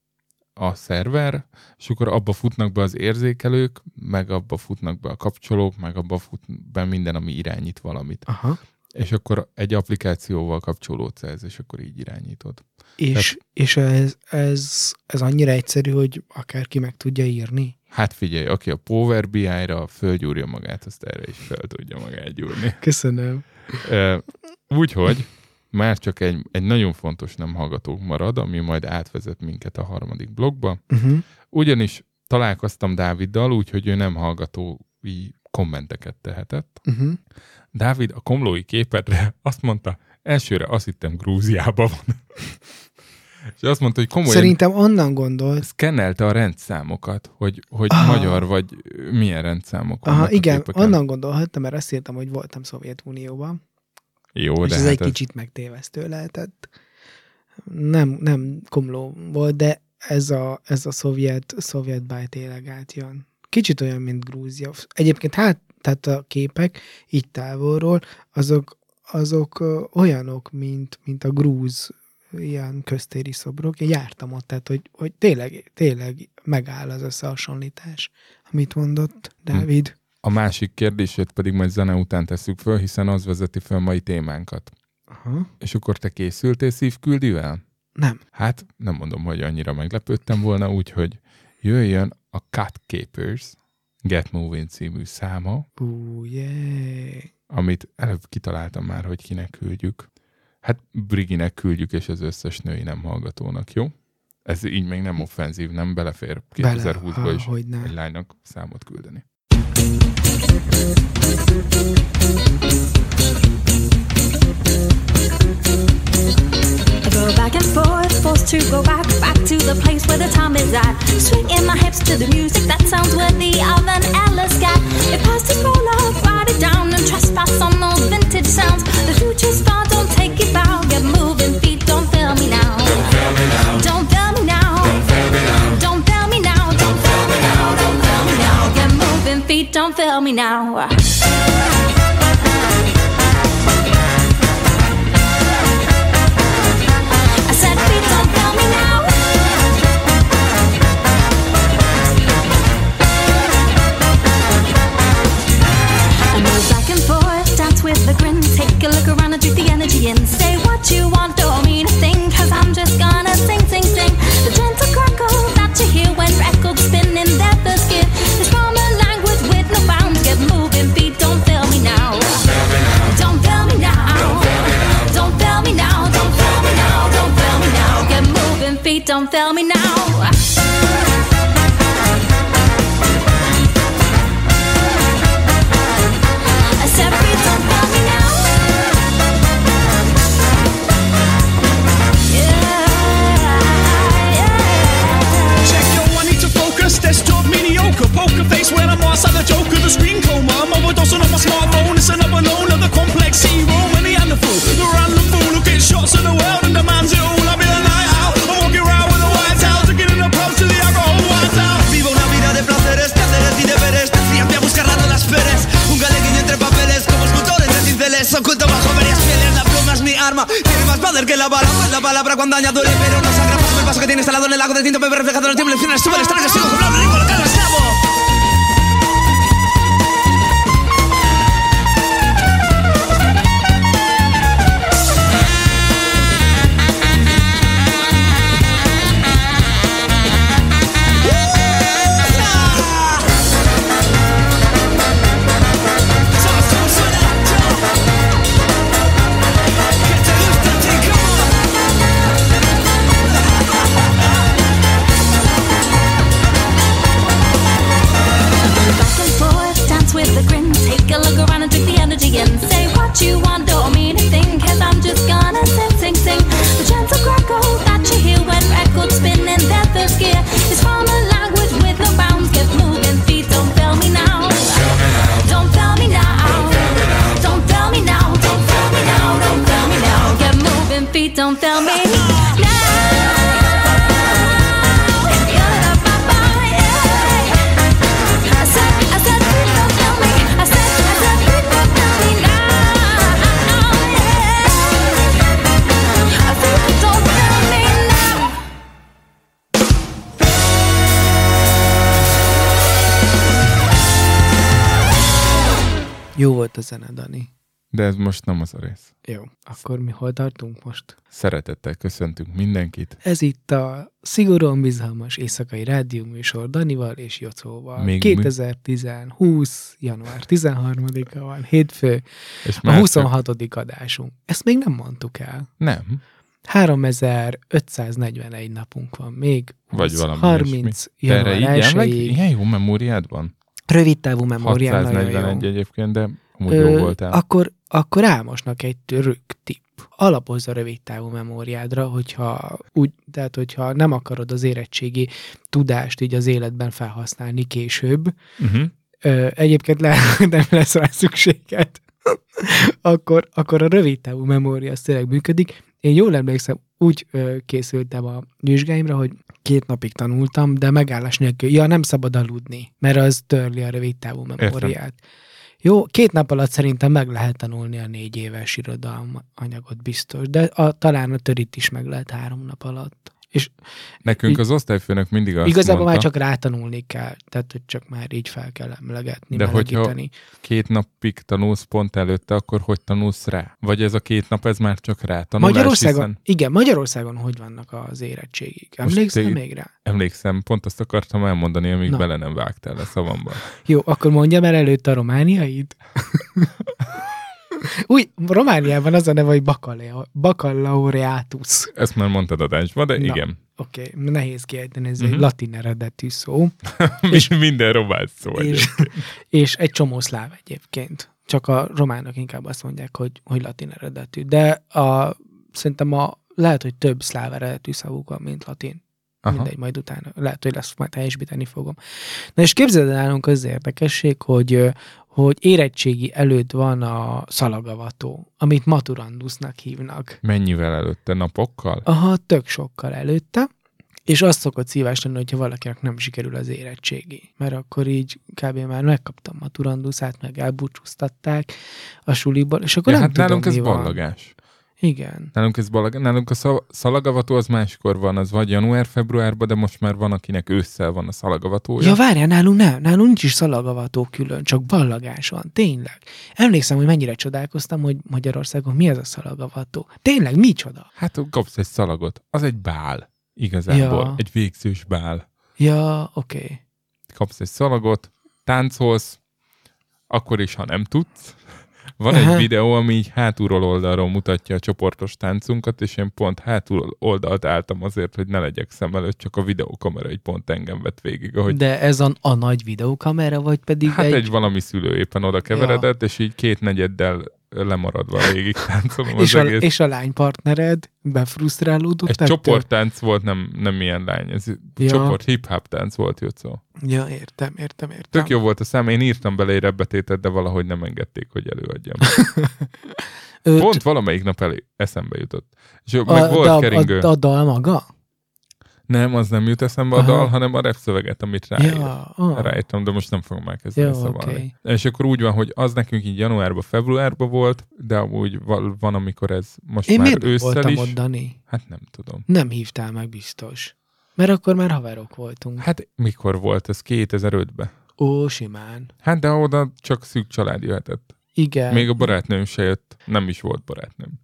a szerver, és akkor abba futnak be az érzékelők, meg abba futnak be a kapcsolók, meg abba fut be minden, ami irányít valamit. aha, És akkor egy applikációval kapcsolódsz ez, és akkor így irányítod. és, és ez, ez, ez annyira egyszerű, hogy akárki meg tudja írni. Hát figyelj, aki a Power BI-ra fölgyúrja magát, azt erre is fel tudja magát gyúrni. Köszönöm. Úgyhogy már csak egy, egy nagyon fontos nem hallgatók marad, ami majd átvezet minket a harmadik blogba. Uh-huh. Ugyanis találkoztam Dáviddal, úgyhogy ő nem hallgatói kommenteket tehetett. Uh-huh. Dávid a komlói képedre azt mondta, elsőre azt hittem Grúziában van. És azt mondta, hogy komolyan Szerintem onnan gondolt, szkennelte a rendszámokat, hogy, hogy Ah. magyar vagy milyen rendszámok Aha, igen, onnan gondolhattam, mert azt írtam, hogy voltam Szovjetunióban, Jó, és de ez hát egy ez- kicsit megtévesztő lehetett. Nem, nem komló volt, de ez a, ez a szovjet, szovjet báj tényleg átjön. Kicsit olyan, mint Grúzia. Egyébként hát, tehát a képek így távolról, azok, azok olyanok, mint, mint a grúz ilyen köztéri szobrok. Én jártam ott, tehát hogy, hogy tényleg, tényleg megáll az összehasonlítás, amit mondott Dávid. A másik kérdését pedig majd zene után tesszük föl, hiszen az vezeti föl mai témánkat. Aha. És akkor te készültél szívküldivel? Nem. Hát nem mondom, hogy annyira meglepődtem volna, úgyhogy jöjjön a Cut Capers Get Moving című száma, Ú, yeah. amit előbb kitaláltam már, hogy kinek küldjük. Hát Briginek küldjük, és az összes női nem hallgatónak, jó? Ez így még nem offenzív, nem belefér 2020-ba is hogy nem. egy lánynak számot küldeni. I go back and forth, forced to go back, back to the place where the time is at. Swinging my hips to the music that sounds worthy of an Alice cat. Roll up, it down and on those vintage sounds. The future's far, don't take it bow. Get moving, feet, don't fail me now. With a grin. Take a look around and drink the energy in. Say what you want, the joke of the screen coma. I'm overdosing on my smartphone. It's another known the complex hero. The and the fool, the random fool who gets shots in the world and demands it all. I'll be a night out. I'm walking around with a white towel, drinking in the pubs till the alcohol whites out. Vivo una vida de placeres, placeres y deberes Decíame a buscar a las peres Un galeguillo entre papeles Como escultor entre cinceles Oculto bajo varias pieles La pluma es mi arma Tiene más poder que la bala Pues la palabra cuando duele Pero no sangra Pues el paso que tiene instalado en el lago de tinto Me reflejado en el tiempo Lecciones sube el estrés Sigo soplando Rico lo calma esclavo a zene, Dani. De ez most nem az a rész. Jó. Akkor mi hol tartunk most? Szeretettel köszöntünk mindenkit. Ez itt a szigorúan bizalmas éjszakai rádió műsor Danival és Jocóval. Még- 2010 20. január 13-a van, hétfő, És a már 26. adásunk. Ezt még nem mondtuk el. Nem. 3541 napunk van még. Vagy 20, valami 30 Te erre január így emleg? 1 Ilyen jó memóriád van? Rövid távú memóriám nagyon 641 jó. egyébként, de amúgy jó voltál. Akkor, akkor Ámosnak egy török tipp. Alapozz a rövid távú memóriádra, hogyha úgy, tehát hogyha nem akarod az érettségi tudást így az életben felhasználni később, Uh-huh. ö, egyébként le, nem lesz rá szükséged, akkor, akkor a rövid távú memória az tényleg működik. Én jól emlékszem, úgy ö, készültem a vizsgáimra, hogy két napig tanultam, de megállás nélkül. Ja, nem szabad aludni, mert az törli a rövid távú memóriát. Jó, két nap alatt szerintem meg lehet tanulni a négy éves irodalom anyagot biztos, de a, talán a törit is meg lehet három nap alatt. És Nekünk Így- az osztályfőnök mindig azt igazából mondta, már csak rátanulni kell, tehát hogy csak már így fel kell emlegetni, De hogyha- melegíteni. két napig tanulsz pont előtte, akkor hogy tanulsz rá? Vagy ez a két nap, ez már csak rá tanulás, Magyarországon, hiszen igen, Magyarországon hogy vannak az érettségik? Most Emlékszel téged- még rá? emlékszem, pont azt akartam elmondani, amíg Na. bele nem vágtál a szavamba. Jó, akkor mondjam el előtt a romániaid. Új, Romániában az a neve, hogy bakalea- baccalaureatus. Ezt már mondtad adásban, de Na. igen. Oké, okay, nehéz kiejteni, ez Mhm. egy latin eredetű szó. És minden román szó és, egyébként. és egy csomó szláv egyébként. Csak a románok inkább azt mondják, hogy, hogy latin eredetű. De a, szerintem a, lehet, hogy több szláv eredetű szavuk van, mint latin. Aha. Mindegy, majd utána. Lehet, hogy lesz, majd helyesbíteni fogom. Na és képzeld el nálunk az érdekesség, hogy, hogy érettségi előtt van a szalagavató, amit maturandusnak hívnak. Mennyivel előtte? Napokkal? Aha, tök sokkal előtte, és azt szokott szívás lenni, hogyha valakinek nem sikerül az érettségi. Mert akkor így kb. már megkaptam maturanduszát, meg elbúcsúztatták a suliból, és akkor Ja, nem hát tudom, nálunk ez ballagás. Igen. Nálunk ez ballag, nálunk a szalagavató az máskor van, az vagy január-februárban, de most már van, akinek ősszel van a szalagavatója. Ja, várjál, nálunk nem, nálunk nincs is szalagavató külön, csak ballagás van, tényleg. Emlékszem, hogy mennyire csodálkoztam, hogy Magyarországon mi ez a szalagavató. Tényleg, micsoda? Hát kapsz egy szalagot. Az egy bál. Igazából. Ja. Egy végzős bál. Ja, oké. Okay. Kapsz egy szalagot, táncolsz, akkor is, ha nem tudsz. Van Aha. egy videó, ami így hátulról oldalról mutatja a csoportos táncunkat, és én pont hátul oldalt álltam azért, hogy ne legyek szem előtt, csak a videókamera egy pont engem vett végig, ahogy De ez a, a nagy videókamera, vagy pedig Hát egy... egy... valami szülő éppen oda keveredett, és így két negyeddel lemaradva végig táncolom az és, a, egész. és a lánypartnered befrusztrálódott? Egy ettől? csoporttánc volt, nem, nem ilyen lány. Ez Ja. csoport hip-hop tánc volt, Jocó. Ja, értem, értem, értem. Tök jó volt a szám, én írtam bele egy repbetétet, de valahogy nem engedték, hogy előadjam. Pont valamelyik nap elé eszembe jutott. És a, meg volt a, keringő. a, a dal maga? Nem, az nem jut eszembe a Aha. dal, hanem a repszöveget, amit ráír. Ja, ah. Ráírtam, de most nem fogom elkezdeni Jó, szavalni. oké. És akkor úgy van, hogy az nekünk így januárban, februárban volt, de amúgy val- van, amikor ez most Én már miért ősszel voltam is. ott, Dani? Hát nem tudom. Nem hívtál meg biztos. Mert akkor már haverok voltunk. Hát mikor volt ez? 2005-ben. Ó, simán. Hát de oda csak szűk család jöhetett. Igen. Még a barátnőm se jött. Nem is volt barátnőm.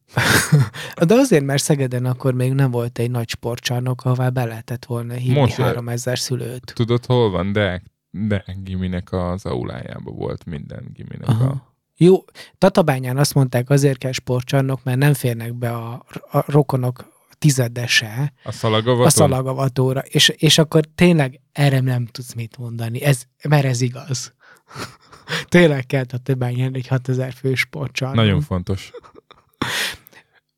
De azért, mert Szegeden akkor még nem volt egy nagy sportcsarnok, ahová be lehetett volna hívni Most, három ezer szülőt. Tudod, hol van? De, de giminek az aulájában volt minden giminek Aha. a... Jó, Tatabányán azt mondták, azért kell sportcsarnok, mert nem férnek be a, a rokonok tizedese A szalagavaton? a szalagavatóra, és, és akkor tényleg erre nem tudsz mit mondani, ez, mert ez igaz. tényleg kell Tatabányán egy 6000 fő sportcsarnok. Nagyon fontos.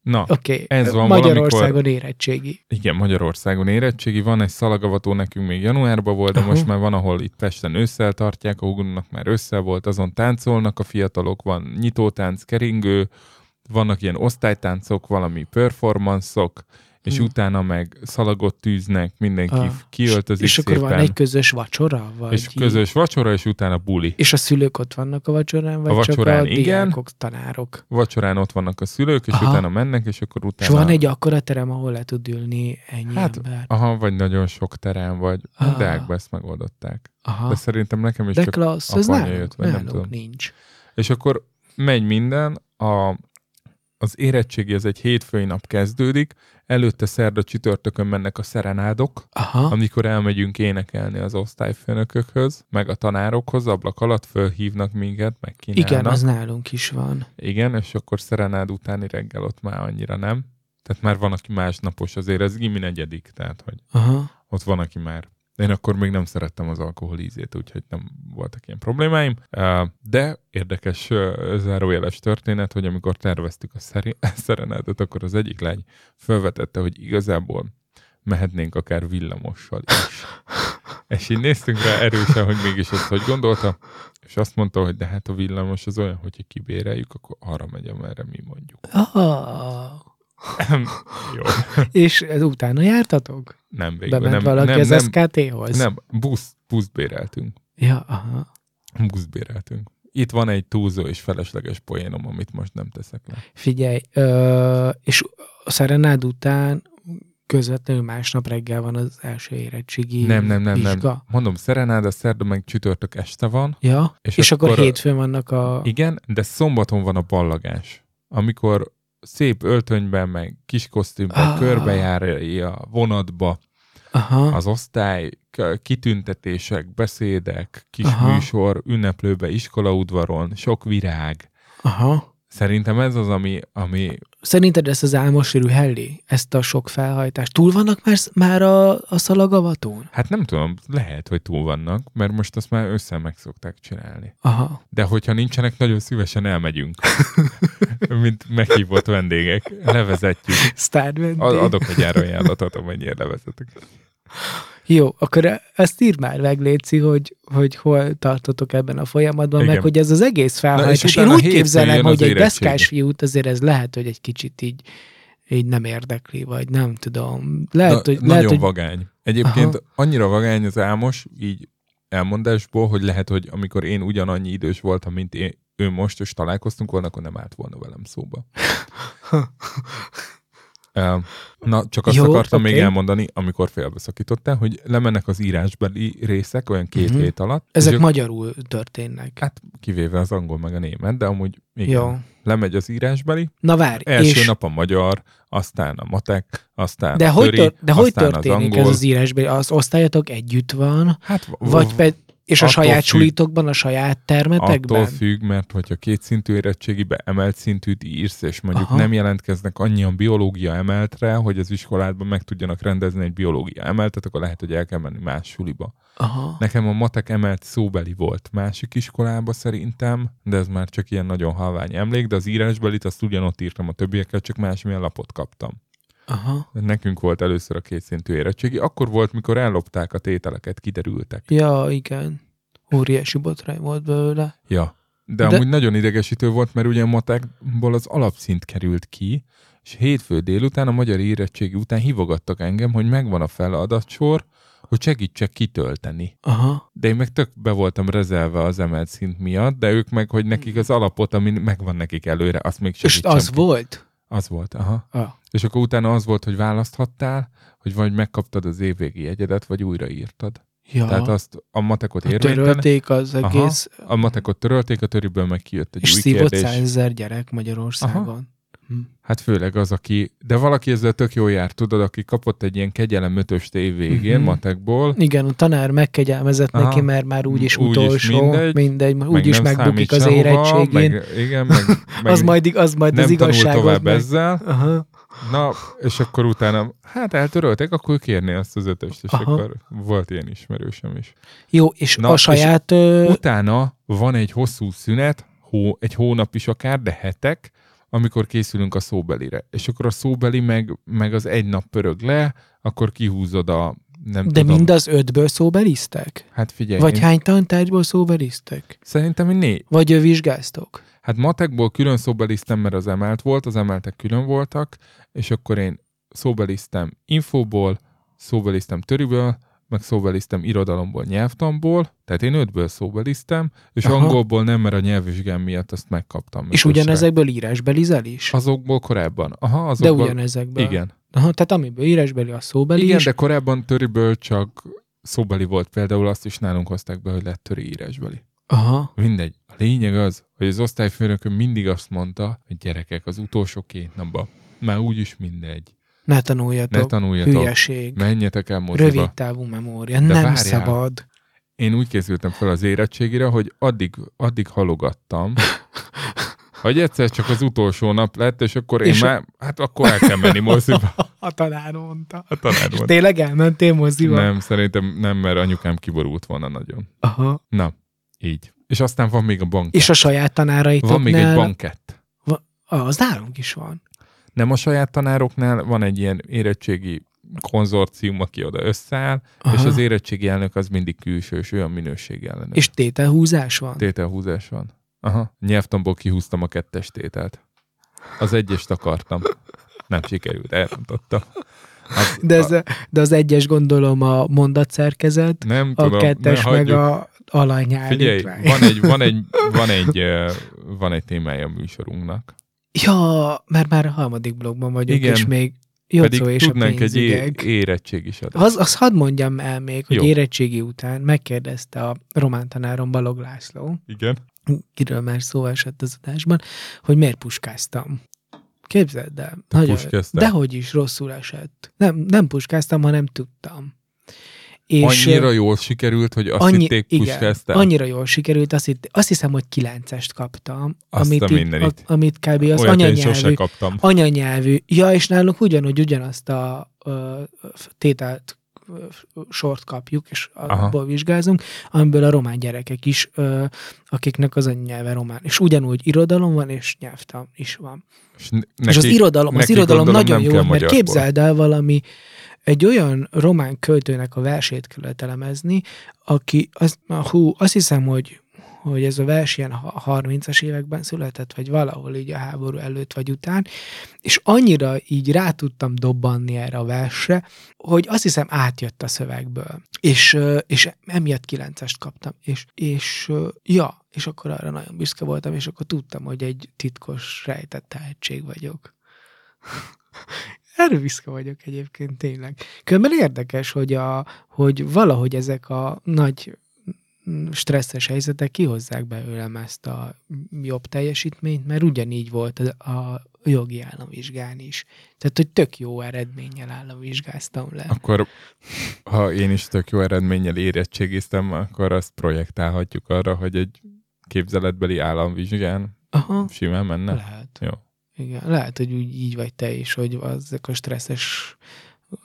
Na, okay. ez van Magyarországon valamikor- érettségi. igen, Magyarországon érettségi, van egy szalagavató, nekünk még januárban volt, de Aha. most már van, ahol itt Pesten ősszel tartják, a Hugonnak már ősszel volt, azon táncolnak a fiatalok, van nyitótánc, keringő, vannak ilyen osztálytáncok, valami performanszok, és Hmm. utána meg szalagot tűznek, mindenki Ah. kiöltözik És akkor szépen, van egy közös vacsora? Vagy és közös vacsora, és utána buli. És a szülők ott vannak a vacsorán, vagy A vacsorán csak a igen. diákok, tanárok? Vacsorán ott vannak a szülők, és Aha. utána mennek, és akkor És utána... van egy akkora terem, ahol le tud ülni ennyi Hát, ember? Aha, vagy nagyon sok terem, vagy Ah. Deákban ezt megoldották. Aha. De szerintem nekem is De csak klassz, apanya nálunk, jött, vagy nem nálunk tudom. nincs. És akkor megy minden, a, az érettségi az egy hétfői nap kezdődik, előtte szerda csütörtökön mennek a szerenádok, Aha. amikor elmegyünk énekelni az osztályfőnökökhöz, meg a tanárokhoz, ablak alatt fölhívnak minket, meg kínálnak. Igen, az nálunk is van. Igen, és akkor szerenád utáni reggel ott már annyira nem. Tehát már van, aki másnapos, azért ez gimi negyedik, tehát hogy Aha. ott van, aki már. Én akkor még nem szerettem az alkohol ízét, úgyhogy nem voltak ilyen problémáim. De érdekes zárójeles történet, hogy amikor terveztük a szerenádot, akkor az egyik lány felvetette, hogy igazából mehetnénk akár villamossal is. És így néztünk rá erősen, hogy mégis ezt hogy gondolta, és azt mondta, hogy de hát a villamos az olyan, hogyha kibéreljük, akkor arra megy, amerre mi mondjuk. Ah. Jó, És ez utána jártatok? nem végül. Bement Nem, valaki nem, az nem, SKT-hoz? nem, busz, buszt béreltünk. Ja, aha. Buszt béreltünk. Itt van egy túlzó és felesleges poénom, amit most nem teszek le. Figyelj, ö, és a szerenád után közvetlenül másnap reggel van az első érettségi Nem, nem, nem, vizsga. nem. Mondom, szerenád, szerda meg csütörtök este van. Ja, és, És és akkor, akkor- hétfőn vannak a... Igen, de szombaton van a ballagás. Amikor szép öltönyben, meg kis kosztümben Ah. körbejárja a vonatba Aha, az osztály, kitüntetések, beszédek, kis Aha. műsor, ünneplőbe, iskolaudvaron, sok virág. aha. Szerintem ez az, ami, ami Szerinted ezt az álmosérű helli, ezt a sok felhajtást, túl vannak már, már a, a szalagavatón? hát nem tudom, lehet, hogy túl vannak, mert most azt már össze meg szokták csinálni. Aha. De hogyha nincsenek, nagyon szívesen elmegyünk. Mint meghívott vendégek. Levezetjük. Sztárd vendég. Ad- Adok egy árajánlatot, amennyire levezetek. Jó, akkor ezt írd már meg, Léci, hogy, hogy hol tartotok ebben a folyamatban, Igen. meg hogy ez az egész felhajtás. Én úgy képzelem, hogy egy deszkás fiút azért ez lehet, hogy egy kicsit így, így nem érdekli, vagy nem tudom. Lehet, Na, hogy, nagyon lehet, hogy vagány. Egyébként Aha. annyira vagány az álmos, így elmondásból, hogy lehet, hogy amikor én ugyanannyi idős voltam, mint én, ő most, és találkoztunk volna, akkor nem állt volna velem szóba. Na, csak azt Jó, akartam oké. még elmondani, amikor félbeszakítottál, hogy lemennek az írásbeli részek olyan két Mhm. hét alatt. ezek ők- magyarul történnek. Hát kivéve az angol meg a német, de amúgy igen. Jó. Lemegy az írásbeli, Na várj, első és nap a magyar, aztán a matek, aztán de a hogy, töri, tör, de hogy történik az ez angol. az írásban? Az osztályatok együtt van, Hát, vagy pe, és a attól saját függ. sulitokban, a saját termetekben? Attól függ, mert hogyha két szintű érettségibe emelt szintűt írsz, és mondjuk. Aha. nem jelentkeznek annyian biológia emeltre, hogy az iskoládban meg tudjanak rendezni egy biológia emeltet, akkor lehet, hogy el kell menni más suliba. Aha. Nekem a matek emelt szóbeli volt másik iskolába szerintem, de ez már csak ilyen nagyon halvány emlék, de az írásbelit azt ugyanott írtam a többiekkel, csak másmilyen lapot kaptam. Aha. Nekünk volt először a kétszintű érettségi. Akkor volt, mikor ellopták a tételeket, kiderültek. Ja, igen. Óriási botrány volt belőle. Ja. De, De- amúgy nagyon idegesítő volt, mert ugye a matekból az alapszint került ki, és hétfő délután a magyar érettségi után hívogattak engem, hogy megvan a feladatsor, hogy segítsek kitölteni. Aha. De én meg tök be voltam rezelve az emelt szint miatt, de ők meg, hogy nekik az alapot, ami megvan nekik előre, azt még És segítsem. az ki. volt? Az volt, aha. Ah. És akkor utána az volt, hogy választhattál, hogy vagy megkaptad az évvégi egyedet, vagy újraírtad. Ja. Tehát azt a matekot érvénytelen, Törölték az Aha. egész, a matekot törölték, a töriből meg kijött egy és új kérdés. százezer gyerek Magyarországon. Hm. Hát főleg az, aki, de valaki ezzel tök jó jár, tudod, aki kapott egy ilyen kegyelem ötöst év végén Mhm. matekból, Igen, a tanár megkegyelmezett Aha. neki, mert már úgyis Úgyis utolsó, mindegy, mindegy, meg úgyis megbukik az sehova, érettségén. Meg, igen, meg, meg az majd, az majd nem az tanul igazságot tovább meg. ezzel. Aha. Na, és akkor utána, hát eltörölték, akkor kérné azt az ötöst, és Aha. akkor volt ilyen ismerősöm is. Jó, és Na, a és saját... Ö... Utána van egy hosszú szünet, hó, egy hónap is akár, de hetek, amikor készülünk a szóbelire. És akkor a szóbeli meg, meg az egy nap pörög le, akkor kihúzod a nem De tudom. mind az ötből szóbelisztek? Hát figyelj, Vagy én hány tantárgyból szóbelisztek? szerintem négy. Vagy vizsgáztok? Hát matekból külön szóbeliztem, mert az emelt volt, az emeltek külön voltak, és akkor én szóbeliztem infóból, szóbeliztem töriből, meg szóbeliztem irodalomból, nyelvtanból, tehát én ötből szóbeliztem, és Aha. Angolból nem, mert a nyelvvizsgám miatt azt megkaptam. És ugyanezekből írásbelizel is? Azokból korábban. Aha, De azokból. ugyanezekből. Igen. Aha, tehát amiből írásbeli, a szóbeli Igen, is. de korábban töriből csak szóbeli volt. Például azt is nálunk hozták be, hogy lett töri írásbeli. Aha. Mindegy. A lényeg az, hogy az osztályfőnököm mindig azt mondta, hogy gyerekek, az utolsó két napban már úgyis mindegy. Ne tanuljatok. Ne tanuljatok. Hülyeség. Menjetek el moziba. Rövid távú memória. De nem várjál. szabad. Én úgy készültem fel az érettségére, hogy addig, addig halogattam, hogy egyszer csak az utolsó nap lett, és akkor én És- már, hát akkor el kell menni moziba. A tanár mondta. A tanár És mondta. tényleg elmentél moziba? Nem, szerintem nem, mert anyukám kiborult volna nagyon. Aha. Na, így. És aztán van még a bank. És a saját tanáraitoknál? Van még egy bankett. Ah, az nálunk is van. Nem a saját tanároknál, van egy ilyen érettségi konzorcium, aki oda összeáll, Aha. és az érettségi elnök az mindig külsős, olyan minőség ellenőr. És tételhúzás van? Tételhúzás van. Aha. Nyelvtamból kihúztam a kettes tételt. Az egyest akartam. Nem sikerült, elrontottam. Az, De, ez, de az egyes gondolom a mondatszerkezet, nem a tudom, kettes ne meg a alanyállítvány. Figyelj, van egy, van egy, van egy, van egy témája a műsorunknak. Ja, mert már a harmadik blogban vagyunk, Igen. és még Pedig Jocó és a tudnánk egy é- pénzügyek. érettség is adni. Az, az hadd mondjam el még, hogy Jó. érettségi után megkérdezte a román tanárom Balog László, Igen. kiről már szó esett az adásban, hogy miért puskáztam. Képzeld el. Nagyon, puskáztál? dehogy is rosszul esett. Nem, nem puskáztam, hanem tudtam. És, Annyira jól sikerült, hogy azt annyi, hitték puskáztál. annyira jól sikerült, azt, hitt, azt hiszem, hogy kilencest kaptam, Azt amit, a így, a, mindenit. amit kb. az Olyat anyanyelvű, kaptam. anyanyelvű. Ja, és nálunk ugyanúgy ugyanazt a ö, tételt sort kapjuk, és Aha. abból vizsgázunk, amiből a román gyerekek is, ö, akiknek az anyanyelve román. És ugyanúgy irodalom van, és nyelvtan is van. És, neki, és az irodalom, az irodalom nagyon jó, mert képzeld el valami, egy olyan román költőnek a versét kellett elemezni, aki, az, hú, azt hiszem, hogy hogy ez a vers ilyen ha- 30-as években született, vagy valahol így a háború előtt vagy után, és annyira így rá tudtam dobbanni erre a versre, hogy azt hiszem átjött a szövegből. És, és emiatt kilencest kaptam. És, és ja, és akkor arra nagyon büszke voltam, és akkor tudtam, hogy egy titkos, rejtett tehetség vagyok. Erre büszke vagyok egyébként tényleg. Különben érdekes, hogy, a, hogy valahogy ezek a nagy mm, stresszes helyzetek kihozzák belőlem ezt a jobb teljesítményt, mert ugyanígy volt a, a jogi államvizsgán is. Tehát, hogy tök jó eredménnyel államvizsgáztam le. Akkor, ha én is tök jó eredménnyel érettségiztem, akkor azt projektálhatjuk arra, hogy egy képzeletbeli államvizsgán Aha, simán menne. lehet. Jó. Igen, lehet, hogy úgy így vagy te is, hogy ezek a stresszes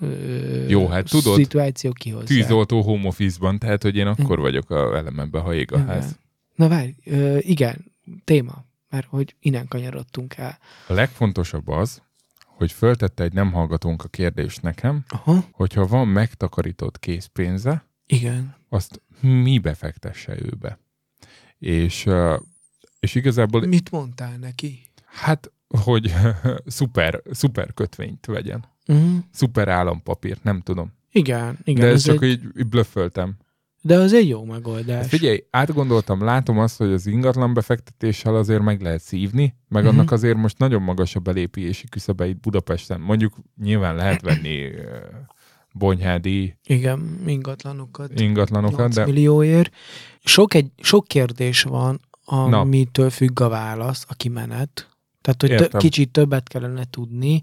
ö, Jó, hát tudod, szituációk kihozzák. Tűzoltó home office-ban, tehát hogy én akkor vagyok a elememben, ha ég a Igen. ház. Na várj, ö, igen, téma, mert hogy innen kanyarodtunk el. A legfontosabb az, hogy föltette egy nem hallgatónk a kérdést nekem, Aha, hogyha van megtakarított készpénze, igen. azt mi befektesse őbe. És, és igazából, Mit mondtál neki? hát, hogy szuper, szuper kötvényt vegyen. Uh-huh. Szuper állampapírt, nem tudom. Igen, igen. De ez ez csak egy, így, blöfföltem. de az egy jó megoldás. Figyelj, átgondoltam, látom azt, hogy az ingatlan befektetéssel azért meg lehet szívni, meg Mhm. annak azért most nagyon magas a belépési küszöbe itt Budapesten. Mondjuk nyilván lehet venni bonyhádi Igen, ingatlanokat. ingatlanokat, 8 de millióért. Sok, egy, sok kérdés van, amitől függ a válasz, a kimenet. Tehát, hogy Értem. kicsit többet kellene tudni,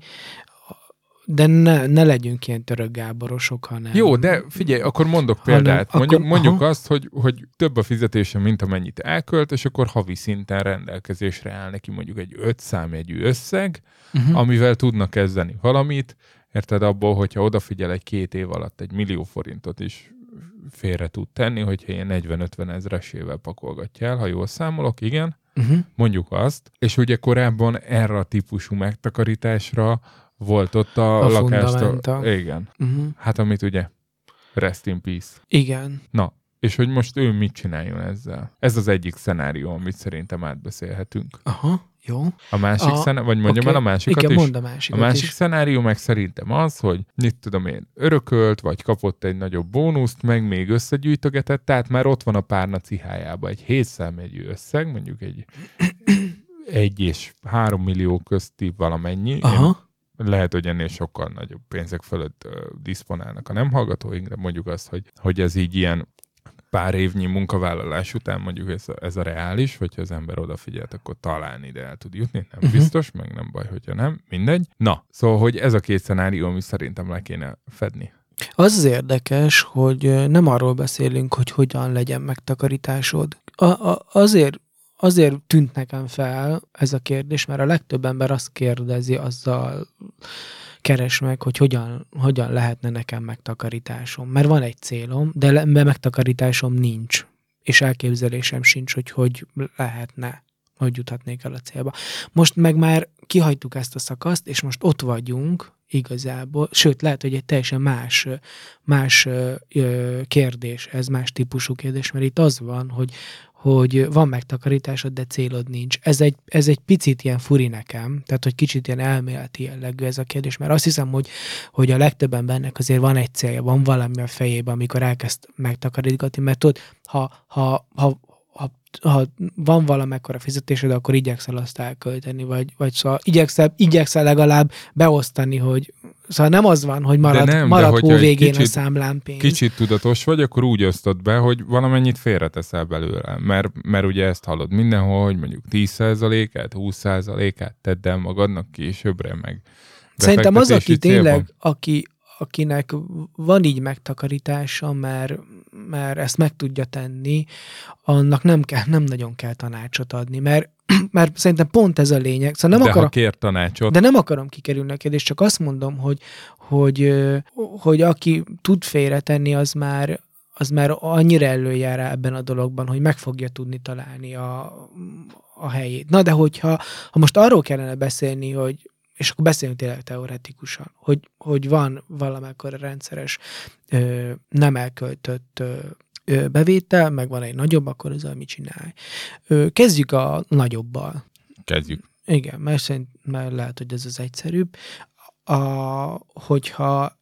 de ne, ne legyünk ilyen török Gáborosok, hanem... jó, de figyelj, akkor mondok Hanem példát. akkor- Mondjuk, mondjuk aha. azt, hogy, hogy több a fizetése, mint amennyit elkölt, és akkor havi szinten rendelkezésre áll neki mondjuk egy öt számjegyű összeg, uh-huh. amivel tudnak kezdeni valamit. Érted abból, hogyha odafigyel egy két év alatt egy millió forintot is félre tud tenni, hogyha ilyen 40-50 ezresével pakolgatja el, ha jól számolok, igen, Uh-huh. mondjuk azt. És ugye korábban erre a típusú megtakarításra volt ott a, A fundamenta. Igen. Uh-huh. Hát amit ugye rest in peace. Igen. Na, és hogy most ő mit csináljon ezzel? Ez az egyik szenárió, amit szerintem átbeszélhetünk. Aha, jó. A másik A- szenárió, vagy mondjam Oké. el a másikat Igen, is? mondd a A másikat másik is. szenárió meg szerintem az, hogy mit tudom én, örökölt, vagy kapott egy nagyobb bónuszt, meg még összegyűjtögetett, tehát már ott van a párna cihájába egy hétszámjegyű összeg, mondjuk egy egy és három millió közti valamennyi. Én Aha. lehet, hogy ennél sokkal nagyobb pénzek fölött uh, diszponálnak a nem hallgatóink, de mondjuk azt, hogy, hogy ez így ilyen pár évnyi munkavállalás után mondjuk ez a, ez a reális, hogyha az ember odafigyelt, akkor talán ide el tud jutni, nem uh-huh. biztos, meg nem baj, hogyha nem, mindegy. Na, szóval, hogy ez a két szenárió, ami szerintem le kéne fedni. Az az érdekes, hogy nem arról beszélünk, hogy hogyan legyen megtakarításod. A, a, azért, azért tűnt nekem fel ez a kérdés, mert a legtöbb ember azt kérdezi, azzal keres meg, hogy hogyan, hogyan lehetne nekem megtakarításom. Mert van egy célom, de, le, megtakarításom nincs. És elképzelésem sincs, hogy hogy lehetne, hogy juthatnék el a célba. Most meg már kihagytuk ezt a szakaszt, és most ott vagyunk igazából, sőt, lehet, hogy egy teljesen más, más ö, kérdés, ez más típusú kérdés, mert itt az van, hogy, hogy van megtakarításod, de célod nincs. Ez egy, ez egy picit ilyen furi nekem, tehát hogy kicsit ilyen elméleti jellegű ez a kérdés, mert azt hiszem, hogy, hogy a legtöbb embernek azért van egy célja, van valami a fejében, amikor elkezd megtakarítgatni, mert tudod, ha, ha, ha, ha, van valamekkora fizetésed, akkor igyekszel azt elkölteni, vagy, vagy szóval igyekszel, igyekszel legalább beosztani, hogy szóval nem az van, hogy marad, nem, de marad hó hogyha egy végén a kicsit- számlán pénz. Kicsit tudatos vagy, akkor úgy osztod be, hogy valamennyit félreteszel belőle. Mert, mert ugye ezt hallod mindenhol, hogy mondjuk 10%-át, 20%-át tedd el magadnak későbbre, meg Szerintem az, aki tényleg, aki, akinek van így megtakarítása, mert, mert ezt meg tudja tenni, annak nem, kell, nem nagyon kell tanácsot adni, mert, mert szerintem pont ez a lényeg. Szóval nem de akarom, ha kér tanácsot, de nem akarom kikerülni a kérdést, csak azt mondom, hogy, hogy, hogy aki tud félretenni, az már, az már annyira előjár ebben a dologban, hogy meg fogja tudni találni a, a helyét. Na de hogyha ha most arról kellene beszélni, hogy és akkor beszéljünk tényleg teoretikusan, hogy, hogy van valamekkor rendszeres ö, nem elköltött ö, ö, bevétel, meg van egy nagyobb, akkor ezzel mit csinálj. Ö, kezdjük a nagyobbal. kezdjük. Igen, mert, szerint, mert lehet, hogy ez az egyszerűbb. A, hogyha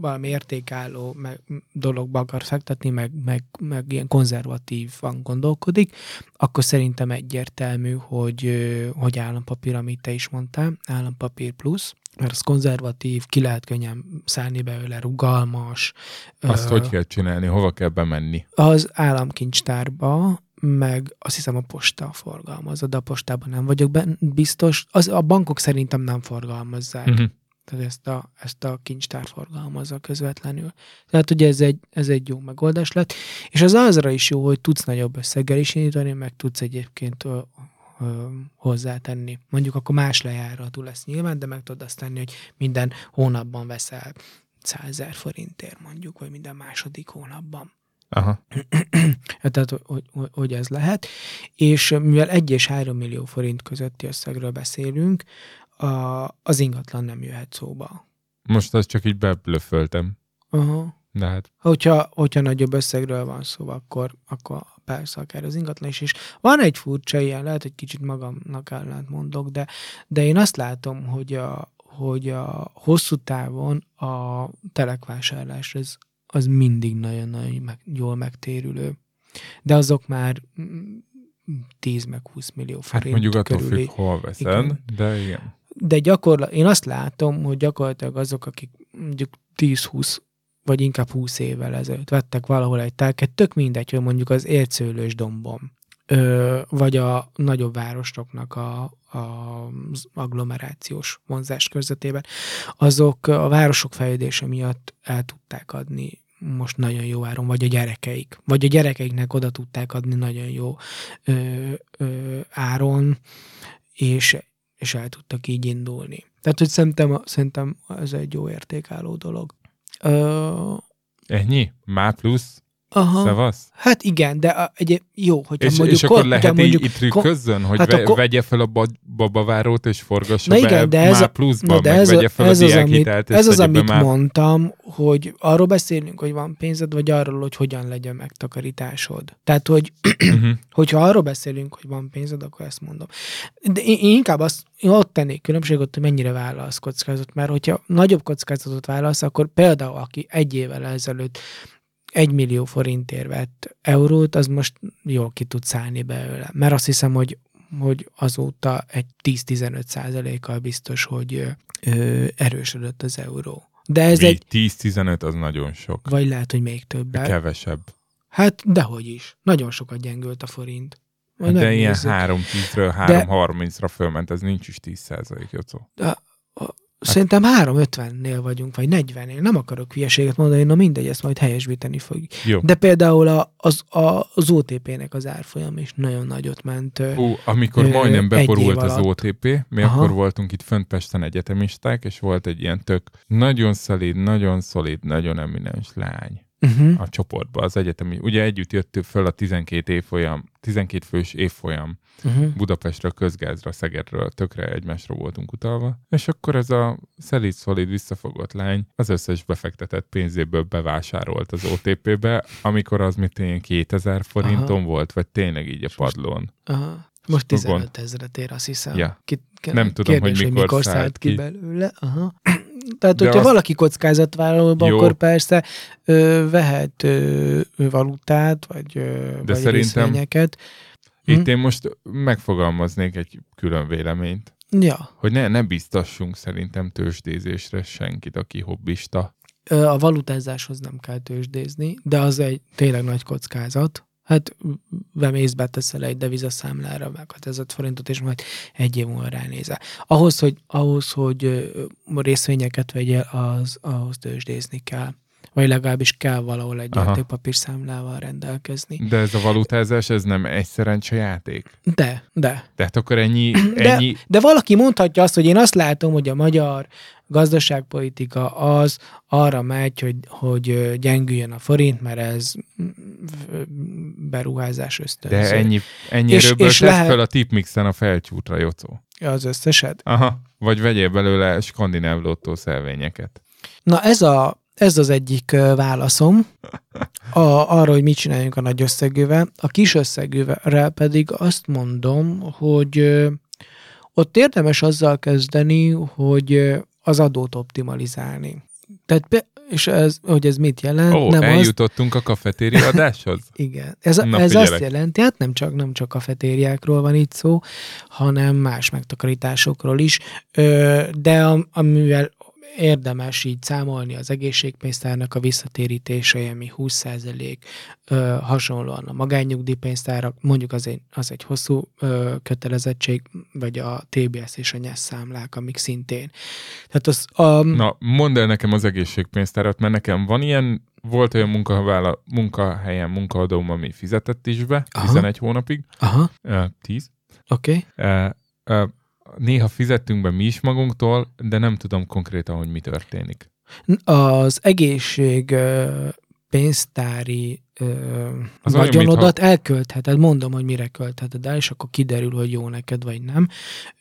valami értékálló meg, dologba akar fektetni, meg, meg, meg ilyen konzervatívan gondolkodik, akkor szerintem egyértelmű, hogy, hogy állampapír, amit te is mondtál, állampapír plusz, mert az konzervatív, ki lehet könnyen szállni belőle, rugalmas. Azt ö, hogy kell csinálni, hova kell bemenni? az államkincstárba, meg azt hiszem a posta forgalmazza, de a postában nem vagyok ben, biztos. Az, a bankok szerintem nem forgalmazzák. Uh-huh. Tehát ezt a, ezt a kincstár forgalmazza közvetlenül. Tehát ugye ez egy, ez egy jó megoldás lett. És az azra is jó, hogy tudsz nagyobb összeggel is indítani, meg tudsz egyébként ö, ö, hozzátenni. Mondjuk akkor más lejáratú lesz nyilván, de meg tudod azt tenni, hogy minden hónapban veszel 100 ezer forintért mondjuk, vagy minden második hónapban. Aha. Tehát, hogy, hogy, hogy ez lehet. És mivel 1 és 3 millió forint közötti összegről beszélünk, a, az ingatlan nem jöhet szóba. Most azt csak így beblöföltem. Aha. De hát Hogyha, hogyha nagyobb összegről van szó, akkor, akkor persze akár az ingatlan is. És van egy furcsa ilyen, lehet, hogy kicsit magamnak ellent mondok, de, de én azt látom, hogy a, hogy a hosszú távon a telekvásárlás az, az mindig nagyon-nagyon meg, jól megtérülő. De azok már mm, 10 meg 20 millió Hát forint mondjuk attól körüli. függ, hol veszed, Igen. de igen. De gyakorlat, én azt látom, hogy gyakorlatilag azok, akik mondjuk 10-20 vagy inkább 20 évvel ezelőtt vettek valahol egy telket, tök mindegy, hogy mondjuk az ércőlős dombom, ö, vagy a nagyobb városoknak a, a, agglomerációs vonzás körzetében, azok a városok fejlődése miatt el tudták adni most nagyon jó áron, vagy a gyerekeik, vagy a gyerekeiknek oda tudták adni nagyon jó ö, ö, áron, és, és el tudtak így indulni. Tehát, hogy szerintem, szerintem ez egy jó értékálló dolog. Ö, Ennyi? Már plusz? Aha. Szevasz? Hát igen, de egy, jó, hogyha És, mondjuk... és akkor lehet így mondjuk itt trükközzön, hogy hát ve, akkor- vegye fel a ba- babavárót és forgassa Na be igen, de ez, már a, pluszban, na, de ez, vegye fel ez a az, amit, ez az, be amit már... mondtam, hogy arról beszélünk, hogy van pénzed, vagy arról, hogy hogyan legyen megtakarításod. Tehát, hogy Mhm. hogyha arról beszélünk, hogy van pénzed, akkor ezt mondom. De én, én inkább azt, én ott tennék különbséget, hogy mennyire vállalsz kockázatot, mert hogyha nagyobb kockázatot vállalsz, akkor például aki egy évvel ezelőtt egy millió forintért vett eurót, az most jól ki tud szállni belőle. Mert azt hiszem, hogy hogy azóta egy 10-15 százalékkal biztos, hogy ö, erősödött az euró. De ez Mi? egy, 10-15 az nagyon sok. vagy lehet, hogy még többet. Kevesebb. Hát dehogy is. Nagyon sokat gyengült a forint. Majd Hát de ilyen megnézzük. 3-10-ről 3-30-ra fölment, ez nincs is 10 százalék, Jocó. Szerintem 350-nél vagyunk, vagy 40-nél. Nem akarok hülyeséget mondani, na mindegy, ezt majd helyesbíteni fogjuk. Jó. De például a, az, a, az OTP-nek az árfolyam is nagyon nagyot ment. Ú, amikor Ö, majdnem beporult az alatt. OTP, mi Aha. akkor voltunk itt fönt Pesten egyetemisták, és volt egy ilyen tök nagyon szolid, nagyon szolid, nagyon eminens lány Uh-huh. a csoportba, az egyetemi. Ugye együtt jöttünk föl a 12 évfolyam, 12 fős évfolyam Uh-huh. Budapestre, a közgázra, Szegedről, tökre egymásra voltunk utalva. És akkor ez a szelíd, szolid, visszafogott lány az összes befektetett pénzéből bevásárolt az OTP-be, amikor az mit én 2000 forinton Aha. volt, vagy tényleg így a padlón. Aha. Most Akkor 15 ezeret ér, azt hiszem. Ja. Ki, Nem tudom, kérdés, hogy mikor szállt szállt ki ki. belőle. Aha. Tehát, De hogyha azt- valaki kockázatvállalóban, Jó. akkor persze ö, vehet ö, valutát, vagy, ö, vagy szerintem- részvényeket. Itt Hm? én most megfogalmaznék egy külön véleményt, Ja. hogy ne, ne biztassunk szerintem tőzsdézésre senkit, aki hobbista. A valutázáshoz nem kell tőzsdézni, de az egy tényleg nagy kockázat. Hát bemész, beteszel egy devizaszámlára meghatározott forintot, és majd egy év múlva ránézel. Ahhoz, hogy, ahhoz, hogy részvényeket vegyél, az, ahhoz tőzsdézni kell. Vagy legalábbis kell valahol egy Aha. értékpapírszámlával rendelkezni. De ez a valutázás, ez nem egy szerencsejáték? De, de. Tehát akkor ennyi, De, ennyi de valaki mondhatja azt, hogy én azt látom, hogy a magyar gazdaságpolitika az arra megy, hogy, hogy gyengüljön a forint, mert ez mm, beruházás ösztönző. de ennyi, ennyi És- és lehet- fel a tipmixen a felcsútra, Jocó. Az összeset. Aha. Vagy vegyél belőle skandináv lottó szelvényeket. Na ez, a, ez az egyik válaszom a, arra, hogy mit csináljunk a nagy összegűvel. A kis összegűvel pedig azt mondom, hogy ott érdemes azzal kezdeni, hogy az adót optimalizálni. Tehát, és ez, hogy ez mit jelent? Ó, nem azt, eljutottunk a kafetéria adáshoz? igen. Ez, Na, ez azt jelenti, hát nem csak, nem csak a fetériákról van itt szó, hanem más megtakarításokról is, Ö, de am, amivel érdemes így számolni az egészségpénztárnak a visszatérítései, ami 20% ö, hasonlóan a magánnyugdíjpénztárak, mondjuk az egy, az egy hosszú ö, kötelezettség, vagy a TBS és a NYESZ számlák, amik szintén. Tehát az, a, Na, mondd el nekem az egészségpénztárat, mert nekem van ilyen, volt olyan munkavállal, munkahelyen munkaadóm, ami fizetett is be, Aha. 11 hónapig, aha, uh, 10. oké. Uh, néha fizettünk be mi is magunktól, de nem tudom konkrétan, hogy mi történik. Az egészség pénztári ö, Az olyan, vagyonodat elköltheted, mondom, hogy mire költheted el, és akkor kiderül, hogy jó neked, vagy nem.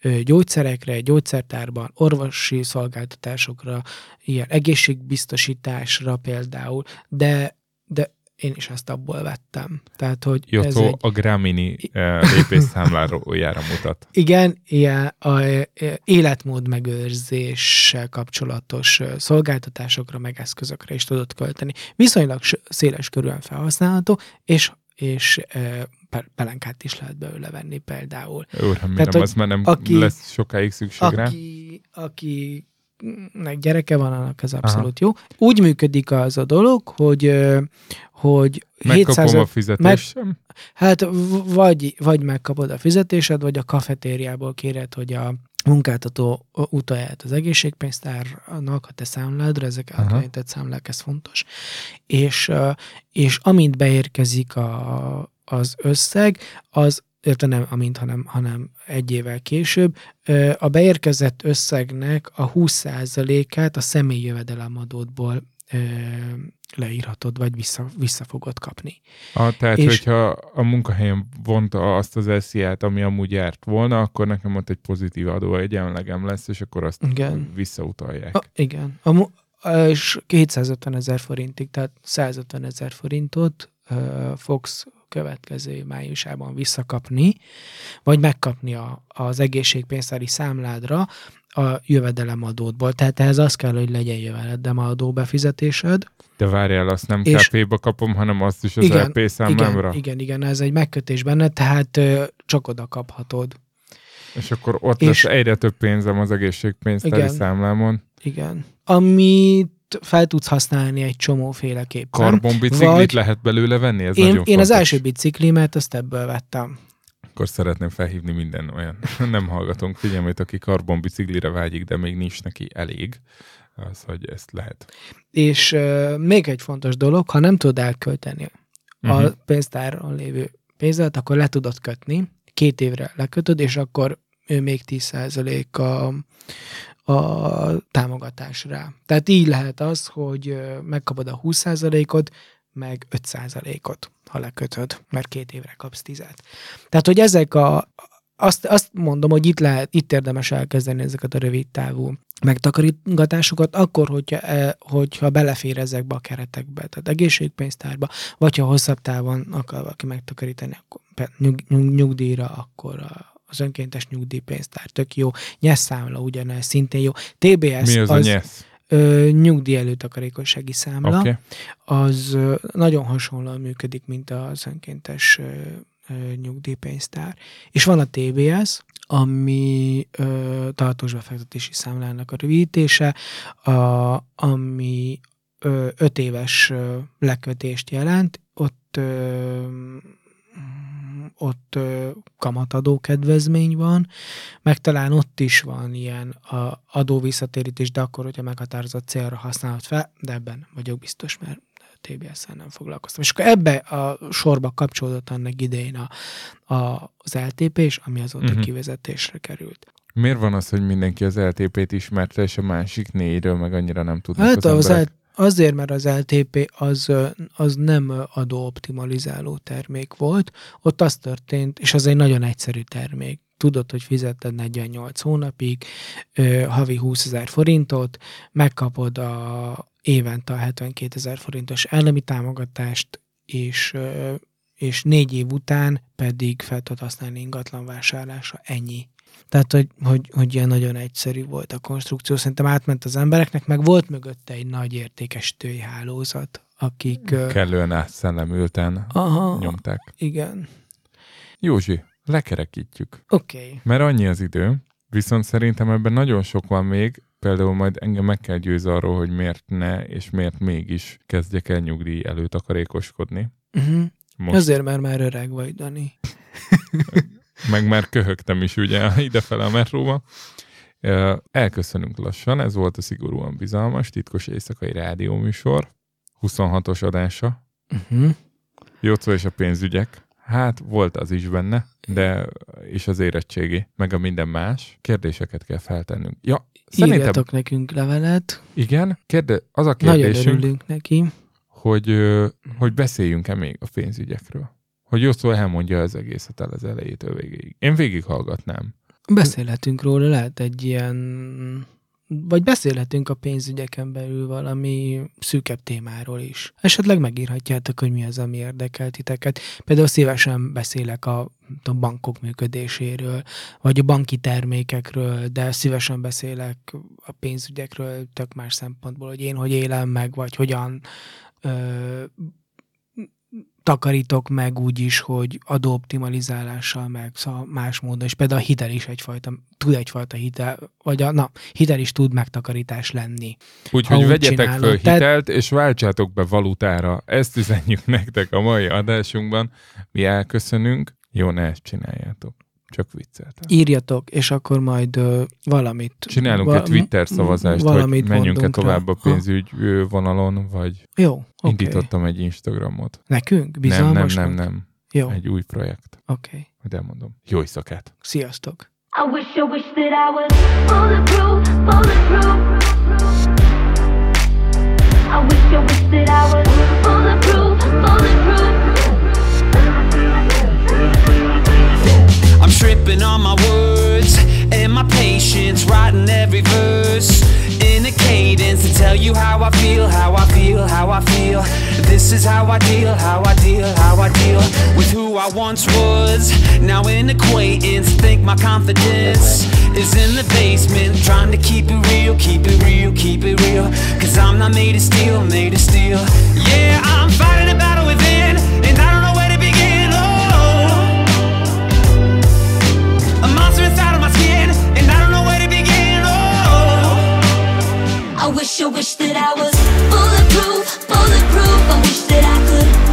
Ö, gyógyszerekre, gyógyszertárban, orvosi szolgáltatásokra, ilyen egészségbiztosításra például, de, de én is ezt abból vettem. Tehát, hogy ez Jotó egy, a Gramini uh, lépésszámlájára mutat. igen, ilyen a, a, életmód megőrzéssel kapcsolatos szolgáltatásokra, meg eszközökre is tudod költeni. Viszonylag széles körülön felhasználható, és, és pe- pelenkát is lehet belőle venni például. Úr, Tehát, hogy az már nem aki- lesz sokáig szükség rá. Aki, aki nek gyereke van, annak ez abszolút jó. Úgy működik az a dolog, hogy hogy Megkapom 700 a fizetésem. Hát v- vagy, vagy megkapod a fizetésed, vagy a kafetériából kéred, hogy a munkáltató utalja az egészségpénztárnak, ha te számládra, ezek Aha. elkülönített számlák, ez fontos. És, és amint beérkezik a, az összeg, az illetve nem amint, hanem, hanem egy évvel később, a beérkezett összegnek a 20%-át a személyi jövedelemadódból ö, leírhatod, vagy vissza, vissza fogod kapni. Ah, tehát, És- hogyha a munkahelyen vonta azt az SZIA-t, ami amúgy járt volna, akkor nekem ott egy pozitív adó egyenlegem lesz, és akkor azt Igen. visszautalják. A, igen. A, a- és 250 ezer forintig, tehát 150 ezer forintot ö, fogsz következő májusában visszakapni, vagy megkapni a, az egészségpénztári számládra a jövedelemadódból. Tehát ehhez az kell, hogy legyen jövedelemadó befizetésed. De várjál, azt nem És- KP-ba kapom, hanem azt is az Igen, LP számlámra. Igen, igen, igen, ez egy megkötés benne, tehát ö, csak oda kaphatod. És akkor ott És- lesz egyre több pénzem az egészségpénztári Igen. számlámon. Igen. Amit fel tudsz használni egy csomóféleképpen. Karbonbiciklit Vagy- lehet belőle venni? Ez Én, nagyon én az első biciklimet azt ebből vettem. Akkor szeretném felhívni minden olyan nem hallgatónk figyelmét, aki karbonbiciklire vágyik, de még nincs neki elég, az, hogy ezt lehet. És uh, még egy fontos dolog, ha nem tudod elkölteni uh-huh. Mhm. a pénztáron lévő pénzet, akkor le tudod kötni, két évre lekötöd, és akkor ő még 10% a, a támogatás rá. Tehát így lehet az, hogy megkapod a 20%-ot, meg 5%-ot, ha lekötöd, mert két évre kapsz 10 Tehát, hogy ezek a, azt, azt mondom, hogy itt lehet, itt érdemes elkezdeni ezeket a rövid távú megtakarításokat, akkor, hogyha, e, hogyha belefér ezekbe a keretekbe, tehát egészségpénztárba, vagy ha hosszabb távon akar valaki megtakarítani, akkor nyug, nyug, nyugdíjra, akkor a, az önkéntes nyugdíjpénztár tök jó, nyesszámla ugyanez, szintén jó. TBS Mi az, az a nyesz? ö, nyugdíj előtakarékossági számla. Okay. az ö, nagyon hasonlóan működik, mint az önkéntes ö, ö, nyugdíjpénztár. És van a TBS, ami ö, tartós befektetési számlának a rövidítése, a, ami ö, öt éves ö, lekötést jelent, ott ö, ott kamatadó kedvezmény van, meg talán ott is van ilyen a adó visszatérítés, de akkor, hogyha meghatározott célra használod fel, de ebben vagyok biztos, mert TBS-szel nem foglalkoztam. És akkor ebbe a sorba kapcsolódott annak idején a, a, az LTP, és ami azóta uh-huh. kivezetésre került. Miért van az, hogy mindenki az LTP-t ismerte, és a másik négyről meg annyira nem tudnak Hát az, az emberek? Azért, mert az LTP az, az nem adóoptimalizáló termék volt. Ott az történt, és az egy nagyon egyszerű termék. Tudod, hogy fizetted 48 hónapig, havi 20 ezer forintot, megkapod a évente a 72 ezer forintos állami támogatást, és, és négy év után pedig fel tudod használni ingatlan vásárlásra. Ennyi. Tehát, hogy, hogy, hogy ilyen nagyon egyszerű volt a konstrukció. Szerintem átment az embereknek, meg volt mögötte egy nagy értékes tőjhálózat, akik... Kellően átszellemülten Aha, nyomták. igen. Józsi, lekerekítjük. Oké. Okay. Mert annyi az idő, viszont szerintem ebben nagyon sok van még, például majd engem meg kell győzni arról, hogy miért ne, és miért mégis kezdjek el nyugdíj előtakarékoskodni. Uh-huh. Most Azért, mert már öreg vagy, Dani. meg már köhögtem is ugye idefele a metróba. Elköszönünk lassan, ez volt a szigorúan bizalmas, titkos éjszakai rádióműsor, 26-os adása, Uh-huh. Jócó és a pénzügyek. Hát volt az is benne, de és az érettségi, meg a minden más. Kérdéseket kell feltennünk. Ja, szerintem Írjatok nekünk levelet. igen, kérde, az a Nagyon kérdésünk, örülünk neki. hogy, hogy beszéljünk-e még a pénzügyekről. Hogy Jószó elmondja az egészet el az elejétől végéig. Én végighallgatnám. Beszélhetünk róla, lehet egy ilyen... Vagy beszélhetünk a pénzügyeken belül valami szűkebb témáról is. Esetleg megírhatjátok, hogy mi az, ami érdekel titeket. Például szívesen beszélek a, a bankok működéséről, vagy a banki termékekről, de szívesen beszélek a pénzügyekről tök más szempontból, hogy én hogy élem meg, vagy hogyan ö, takarítok meg úgy is, hogy adóoptimalizálással, meg szóval más módon, és például a hitel is egyfajta, tud egyfajta hitel, vagy a, na, hitel is tud megtakarítás lenni. Úgyhogy úgy vegyetek csinálod. föl Tehát- hitelt, és váltsátok be valutára. Ezt üzenjük nektek a mai adásunkban. Mi elköszönünk. Jó, ne ezt csináljátok. Csak vicceltem. Írjatok, és akkor majd ö, valamit... Csinálunk va- egy Twitter szavazást, hogy valamit menjünk-e mondunk rá. tovább a Ha. pénzügy ö, vonalon, vagy Jó. Okay. indítottam egy Instagramot. Nekünk? Nem, nem, Bizalmas nem, vagy? nem. Jó, Egy új projekt. oké. Okay. Majd elmondom. Jó éjszakát! Sziasztok! I wish, I wish that I was bulletproof, bulletproof. I wish, I wish that once was. Now an acquaintance Think my confidence is in the basement. Trying to keep it real, keep it real, keep it real. Cause I'm not made of steel, made of steel. Yeah, I'm fighting a battle within And I don't know where to begin, oh A monster inside of my skin And I don't know where to begin, oh. I wish, I wish that I was bulletproof, bulletproof. I wish that I could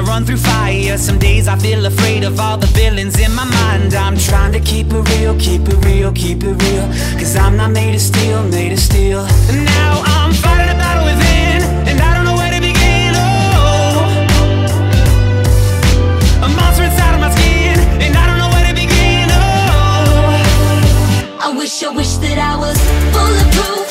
run through fire. Some days I feel afraid of all the villains in my mind. I'm trying to keep it real, keep it real, keep it real. Cause I'm not made of steel, made of steel. And now I'm fighting a battle within, and I don't know where to begin. Oh, a monster inside of my skin, and I don't know where to begin. Oh. I wish, I wish that I was bulletproof.